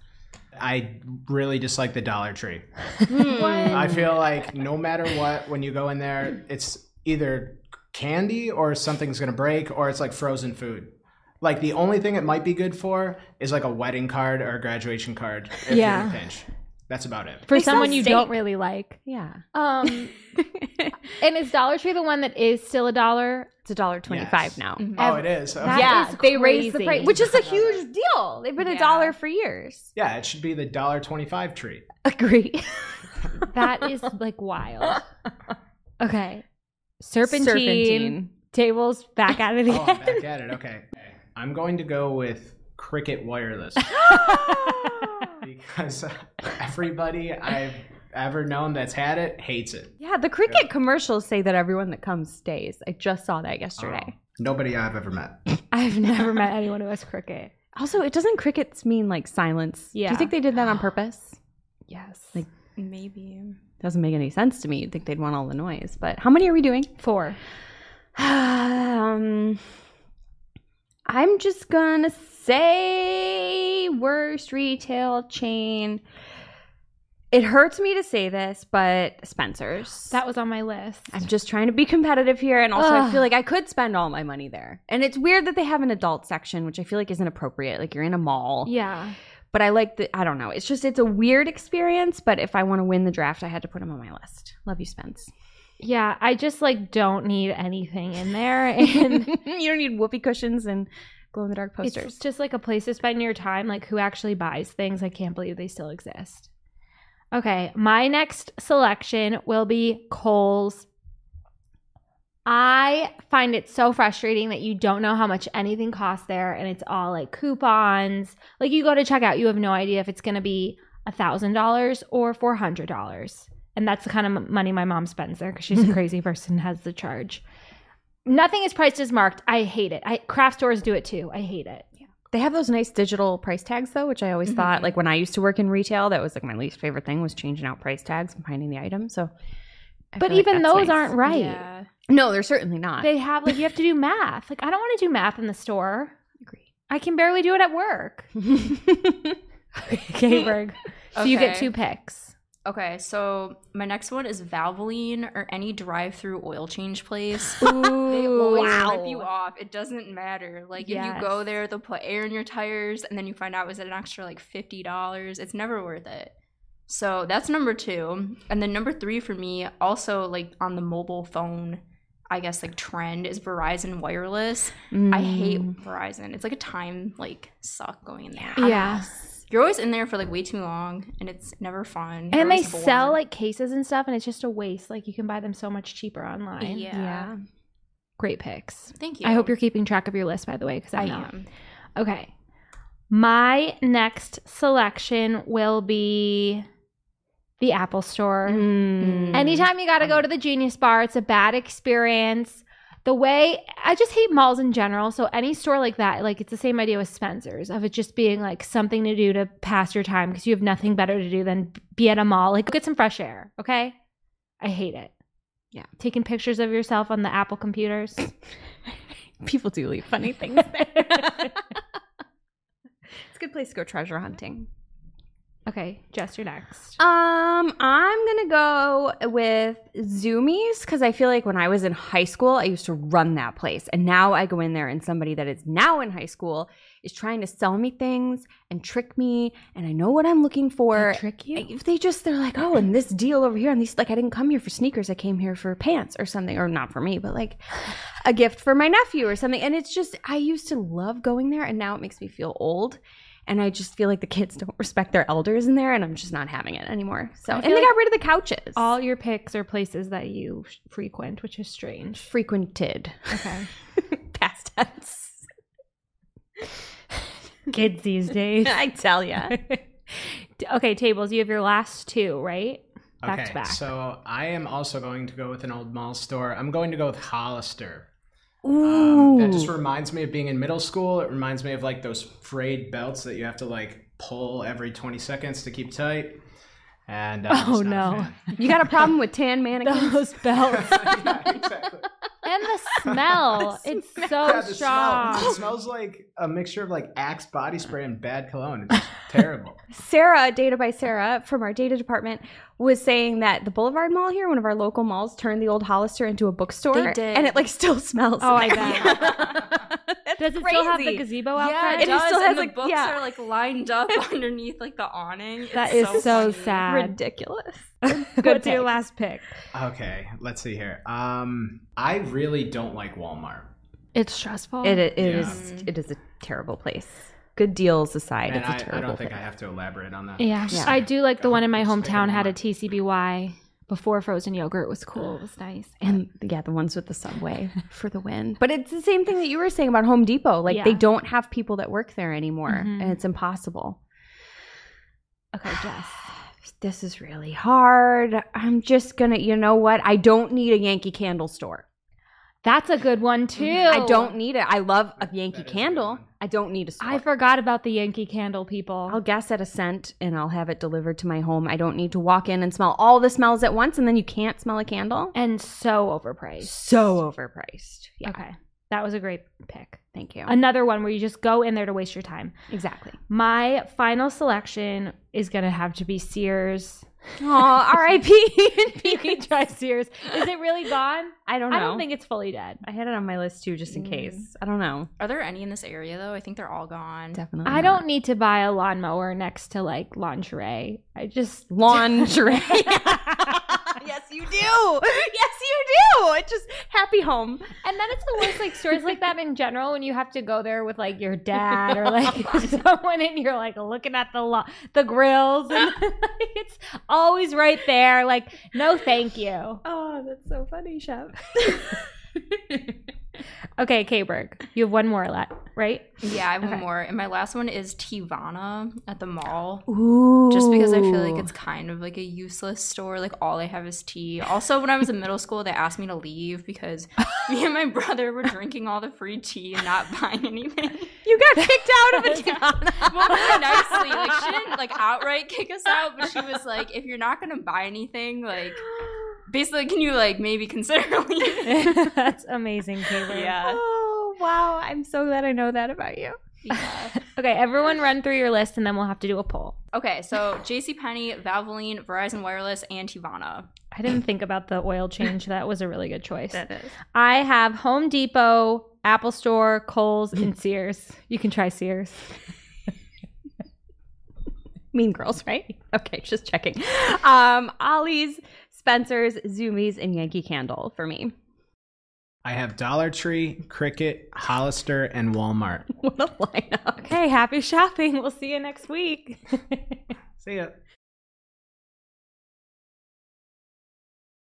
[SPEAKER 7] I really dislike the Dollar Tree.
[SPEAKER 1] Hmm. [laughs]
[SPEAKER 7] I feel like no matter what, when you go in there, it's either candy or something's gonna break, or it's like frozen food. Like the only thing it might be good for is like a wedding card or a graduation card if
[SPEAKER 1] Yeah.
[SPEAKER 7] you're in a pinch. That's about it.
[SPEAKER 1] For
[SPEAKER 3] They
[SPEAKER 1] someone you don't really like.
[SPEAKER 3] Yeah.
[SPEAKER 1] Um, [laughs] and is Dollar Tree the one that is still a dollar?
[SPEAKER 3] It's a dollar twenty five
[SPEAKER 7] Yes.
[SPEAKER 3] now.
[SPEAKER 7] Oh, it is. Okay.
[SPEAKER 1] That
[SPEAKER 3] yeah,
[SPEAKER 1] is
[SPEAKER 3] they raised the
[SPEAKER 1] crazy.
[SPEAKER 3] price, which is a huge deal. They've been a
[SPEAKER 2] Yeah.
[SPEAKER 3] dollar for years.
[SPEAKER 7] Yeah, it should be the dollar twenty-five tree.
[SPEAKER 3] Agree. [laughs] [laughs]
[SPEAKER 1] That is like wild. Okay. Serpentine.
[SPEAKER 3] Serpentine.
[SPEAKER 1] Tables back out of the
[SPEAKER 7] Oh, I'm back at it. Okay, I'm going to go with Cricket Wireless [laughs] [laughs] because everybody I've ever known that's had it hates it.
[SPEAKER 3] Yeah, the cricket commercials say that everyone that comes stays. I just saw that yesterday.
[SPEAKER 7] Nobody I've ever met. [laughs]
[SPEAKER 1] I've never met anyone who has cricket.
[SPEAKER 3] Also, it doesn't crickets mean like silence.
[SPEAKER 1] Yeah.
[SPEAKER 3] Do you think they did that on [gasps] purpose?
[SPEAKER 1] Yes.
[SPEAKER 3] Like-
[SPEAKER 2] Maybe.
[SPEAKER 3] Doesn't make any sense to me. You'd think they'd want all the noise. But how many are we doing?
[SPEAKER 1] Four. [sighs]
[SPEAKER 3] Um, I'm just gonna say worst retail chain. It hurts me to say this, but Spencer's.
[SPEAKER 1] That was on my list.
[SPEAKER 3] I'm just trying to be competitive here, and also I feel like I could spend all my money there. And it's weird that they have an adult section, which I feel like isn't appropriate. Like you're in a mall,
[SPEAKER 1] yeah.
[SPEAKER 3] but I like the. I don't know. It's just it's a weird experience. But if I want to win the draft, I had to put him on my list. Love you, Spence.
[SPEAKER 1] Yeah. I just like don't need anything in there. [laughs] And
[SPEAKER 3] you don't need whoopee cushions and glow in the dark posters.
[SPEAKER 1] It's just like a place to spend your time. Like who actually buys things? I can't believe they still exist. Okay, my next selection will be Kohl's. I find it so frustrating that you don't know how much anything costs there, and it's all like coupons. Like you go to checkout, you have no idea if it's going to be a thousand dollars or four hundred dollars, and that's the kind of money my mom spends there because she's a [laughs] crazy person has the charge. Nothing is priced as marked. I hate it. I craft stores do it too. I hate it.
[SPEAKER 3] They have those nice digital price tags though, which I always thought
[SPEAKER 1] Mm-hmm.
[SPEAKER 3] like when I used to work in retail, that was like my least favorite thing was changing out price tags and finding the item. So I
[SPEAKER 1] But
[SPEAKER 3] feel like
[SPEAKER 1] even those
[SPEAKER 3] nice.
[SPEAKER 1] aren't right.
[SPEAKER 2] Yeah.
[SPEAKER 3] No, they're certainly not.
[SPEAKER 1] They have like you have to do math. Like I don't want to do math in the store.
[SPEAKER 3] agree.
[SPEAKER 1] I can barely do it at work. [laughs] Okay, Berg. So you get two picks.
[SPEAKER 2] Okay, so my next one is Valvoline or any drive-through oil change place. [laughs]
[SPEAKER 1] Ooh,
[SPEAKER 2] They always
[SPEAKER 3] wow.
[SPEAKER 2] rip you off. It doesn't matter. Like if you go there, they'll put air in your tires, and then you find out is it an extra like fifty dollars? It's never worth it. So that's number two, and then number three for me, also like on the mobile phone, I guess like trend is Verizon wireless. I hate
[SPEAKER 3] Mm.
[SPEAKER 2] Verizon. It's like a time like suck going in there.
[SPEAKER 1] Yeah.
[SPEAKER 2] You're always in there for like way too long, and it's never fun. You're
[SPEAKER 1] And they
[SPEAKER 2] always
[SPEAKER 1] sell like cases and stuff, and it's just a waste. Like you can buy them so much cheaper online.
[SPEAKER 2] yeah.
[SPEAKER 3] Yeah.
[SPEAKER 1] Great picks.
[SPEAKER 2] Thank you.
[SPEAKER 1] I hope you're keeping track of your list, by the way, because
[SPEAKER 2] I
[SPEAKER 1] I'm not.
[SPEAKER 2] am.
[SPEAKER 1] Okay. My next selection will be the Apple Store.
[SPEAKER 3] Mm.
[SPEAKER 1] Anytime you got to go to the Genius Bar, it's a bad experience. The way I just hate malls in general. So any store like that, like it's the same idea with Spencer's of it just being like something to do to pass your time because you have nothing better to do than be at a mall. Like go get some fresh air, okay? I hate it.
[SPEAKER 3] Yeah.
[SPEAKER 1] Taking pictures of yourself on the Apple computers. [laughs]
[SPEAKER 3] People do leave funny things there. [laughs] it's a good place to go treasure hunting.
[SPEAKER 1] Okay, Jess, you're next.
[SPEAKER 3] Um, I'm gonna go with Zumiez because I feel like when I was in high school, I used to run that place, and now I go in there and somebody that is now in high school is trying to sell me things and trick me, and I know what I'm looking for.
[SPEAKER 1] They trick you?
[SPEAKER 3] If they just they're like, oh, and this deal over here, and these like I didn't come here for sneakers, I came here for pants or something, or not for me, but like a gift for my nephew or something. And it's just I used to love going there, and now it makes me feel old. And I just feel like the kids don't respect their elders in there, and I'm just not having it anymore. So, and they
[SPEAKER 1] like
[SPEAKER 3] got rid of the couches.
[SPEAKER 1] All your picks are places that you frequent, which is strange.
[SPEAKER 3] frequented.
[SPEAKER 1] Okay. [laughs]
[SPEAKER 3] Past tense. [laughs]
[SPEAKER 1] Kids these days. [laughs]
[SPEAKER 3] I tell ya.
[SPEAKER 1] okay, tables, you have your last two, right? Back
[SPEAKER 7] okay,
[SPEAKER 1] to back.
[SPEAKER 7] so I am also going to go with an old mall store. I'm going to go with Hollister.
[SPEAKER 3] Ooh.
[SPEAKER 7] Um, that just reminds me of being in middle school. It reminds me of like those frayed belts that you have to like pull every 20 seconds to keep tight. And uh,
[SPEAKER 1] Oh,
[SPEAKER 7] just not a
[SPEAKER 1] no.
[SPEAKER 3] you got a problem [laughs] with tan mannequins?
[SPEAKER 1] Those belts. [laughs]
[SPEAKER 7] yeah, exactly.
[SPEAKER 1] And [laughs] the smell. It's so
[SPEAKER 7] Yeah, the
[SPEAKER 1] strong.
[SPEAKER 7] Smell, it smells like a mixture of like Axe body spray and bad cologne. It's terrible. [laughs]
[SPEAKER 3] Sarah, Data by Sarah from our data department, was saying that the Boulevard Mall here, one of our local malls, turned the old Hollister into a bookstore.
[SPEAKER 2] They did.
[SPEAKER 3] And it like still smells.
[SPEAKER 1] Oh, I
[SPEAKER 3] like-
[SPEAKER 1] bet. [laughs]
[SPEAKER 3] That's
[SPEAKER 1] Does it still have the gazebo out
[SPEAKER 2] Yeah,
[SPEAKER 1] front?
[SPEAKER 2] it
[SPEAKER 3] It
[SPEAKER 2] does.
[SPEAKER 3] still has,
[SPEAKER 2] and
[SPEAKER 3] like-
[SPEAKER 2] the books
[SPEAKER 3] yeah.
[SPEAKER 2] are like lined up [laughs] underneath like the awning.
[SPEAKER 1] That
[SPEAKER 2] It's
[SPEAKER 1] is so
[SPEAKER 2] funny.
[SPEAKER 1] sad.
[SPEAKER 3] ridiculous. [laughs]
[SPEAKER 1] What's your last pick?
[SPEAKER 7] Okay, let's see here. Um, I really don't like Walmart.
[SPEAKER 1] It's stressful.
[SPEAKER 3] It, it
[SPEAKER 7] Yeah.
[SPEAKER 3] is it is a terrible place. Good deals aside,
[SPEAKER 7] And
[SPEAKER 3] it's a
[SPEAKER 7] I,
[SPEAKER 3] terrible
[SPEAKER 7] I don't think
[SPEAKER 3] place.
[SPEAKER 7] I have to elaborate on that.
[SPEAKER 1] yeah.
[SPEAKER 3] Yeah.
[SPEAKER 1] I do like the one in my hometown had a
[SPEAKER 7] Walmart.
[SPEAKER 1] TCBY before frozen yogurt was cool. It was nice. [sighs]
[SPEAKER 3] And yeah, the ones with the subway [laughs] for the win. But it's the same thing that you were saying about Home Depot. Like
[SPEAKER 1] Yeah.
[SPEAKER 3] they don't have people that work there anymore,
[SPEAKER 1] Mhm.
[SPEAKER 3] and it's impossible.
[SPEAKER 1] Okay, Jess. [sighs]
[SPEAKER 3] This is really hard. I'm just gonna, you know what? I don't need a Yankee Candle store.
[SPEAKER 1] That's a good one mm-hmm. too.
[SPEAKER 3] I don't need it. I love a Yankee
[SPEAKER 7] That is
[SPEAKER 3] Candle.
[SPEAKER 7] one.
[SPEAKER 3] I don't need a store.
[SPEAKER 1] I forgot about the Yankee Candle people.
[SPEAKER 3] I'll guess at a scent and I'll have it delivered to my home. I don't need to walk in and smell all the smells at once and then you can't smell a candle.
[SPEAKER 1] and so overpriced.
[SPEAKER 3] So overpriced. Yeah.
[SPEAKER 1] Okay. That was a great pick.
[SPEAKER 3] Thank you.
[SPEAKER 1] Another one where you just go in there to waste your time.
[SPEAKER 3] exactly.
[SPEAKER 1] My final selection is going to have to be Sears.
[SPEAKER 3] Aw, R.I.P.
[SPEAKER 1] You [laughs] can try Sears. Is it really gone?
[SPEAKER 3] I don't know.
[SPEAKER 1] I don't think it's fully dead.
[SPEAKER 3] I had it on my list too, just in
[SPEAKER 1] Mm.
[SPEAKER 3] case. I don't know.
[SPEAKER 2] Are there any in this area though? I think they're all gone.
[SPEAKER 3] Definitely.
[SPEAKER 1] I
[SPEAKER 3] not.
[SPEAKER 1] don't need to buy a lawnmower next to like lingerie. I just [laughs]
[SPEAKER 3] lingerie. [laughs] yes, you do. [laughs] Yes, you do. It's just happy home.
[SPEAKER 1] And then it's the worst, like stores like that in general, when you have to go there with like your dad [laughs] or like [laughs] someone, and you're like looking at the lo- the grills, and like, it's always right there. Like, no, thank you.
[SPEAKER 3] Oh, that's so funny, Chef. [laughs]
[SPEAKER 1] Okay, K-Berg, you have one more left, right?
[SPEAKER 2] Yeah, I have
[SPEAKER 1] Okay.
[SPEAKER 2] one more. And my last one is Teavana at the mall.
[SPEAKER 3] Ooh.
[SPEAKER 2] Just because I feel like it's kind of like a useless store. Like all they have is tea. Also, when I was in middle school, they asked me to leave because [laughs] me and my brother were drinking all the free tea and not buying anything.
[SPEAKER 3] you got kicked out of a [laughs] Teavana.
[SPEAKER 2] Well, really nicely. Like she didn't like outright kick us out, but she was like, if you're not gonna buy anything, like basically, can you like maybe consider [laughs] leaving? [laughs]
[SPEAKER 1] That's amazing, K-Berg.
[SPEAKER 3] Oh wow! I'm so glad I know that about you.
[SPEAKER 2] Yeah. [laughs]
[SPEAKER 1] Okay, everyone, run through your list, and then we'll have to do a poll.
[SPEAKER 2] Okay, so JCPenney, Valvoline, Verizon Wireless, and Teavana.
[SPEAKER 1] I didn't think about the oil change. That was a really good choice.
[SPEAKER 3] is.
[SPEAKER 1] I have Home Depot, Apple Store, Kohl's, and Sears. You can try Sears.
[SPEAKER 3] Mean Girls, right? Okay, just checking. Um, Ollie's, Spencer's, Zumiez, and Yankee Candle for me.
[SPEAKER 7] I have Dollar Tree, Cricket, Hollister, and Walmart. [laughs]
[SPEAKER 3] What a lineup!
[SPEAKER 1] Okay, happy shopping. We'll see you next week. [laughs]
[SPEAKER 7] See ya.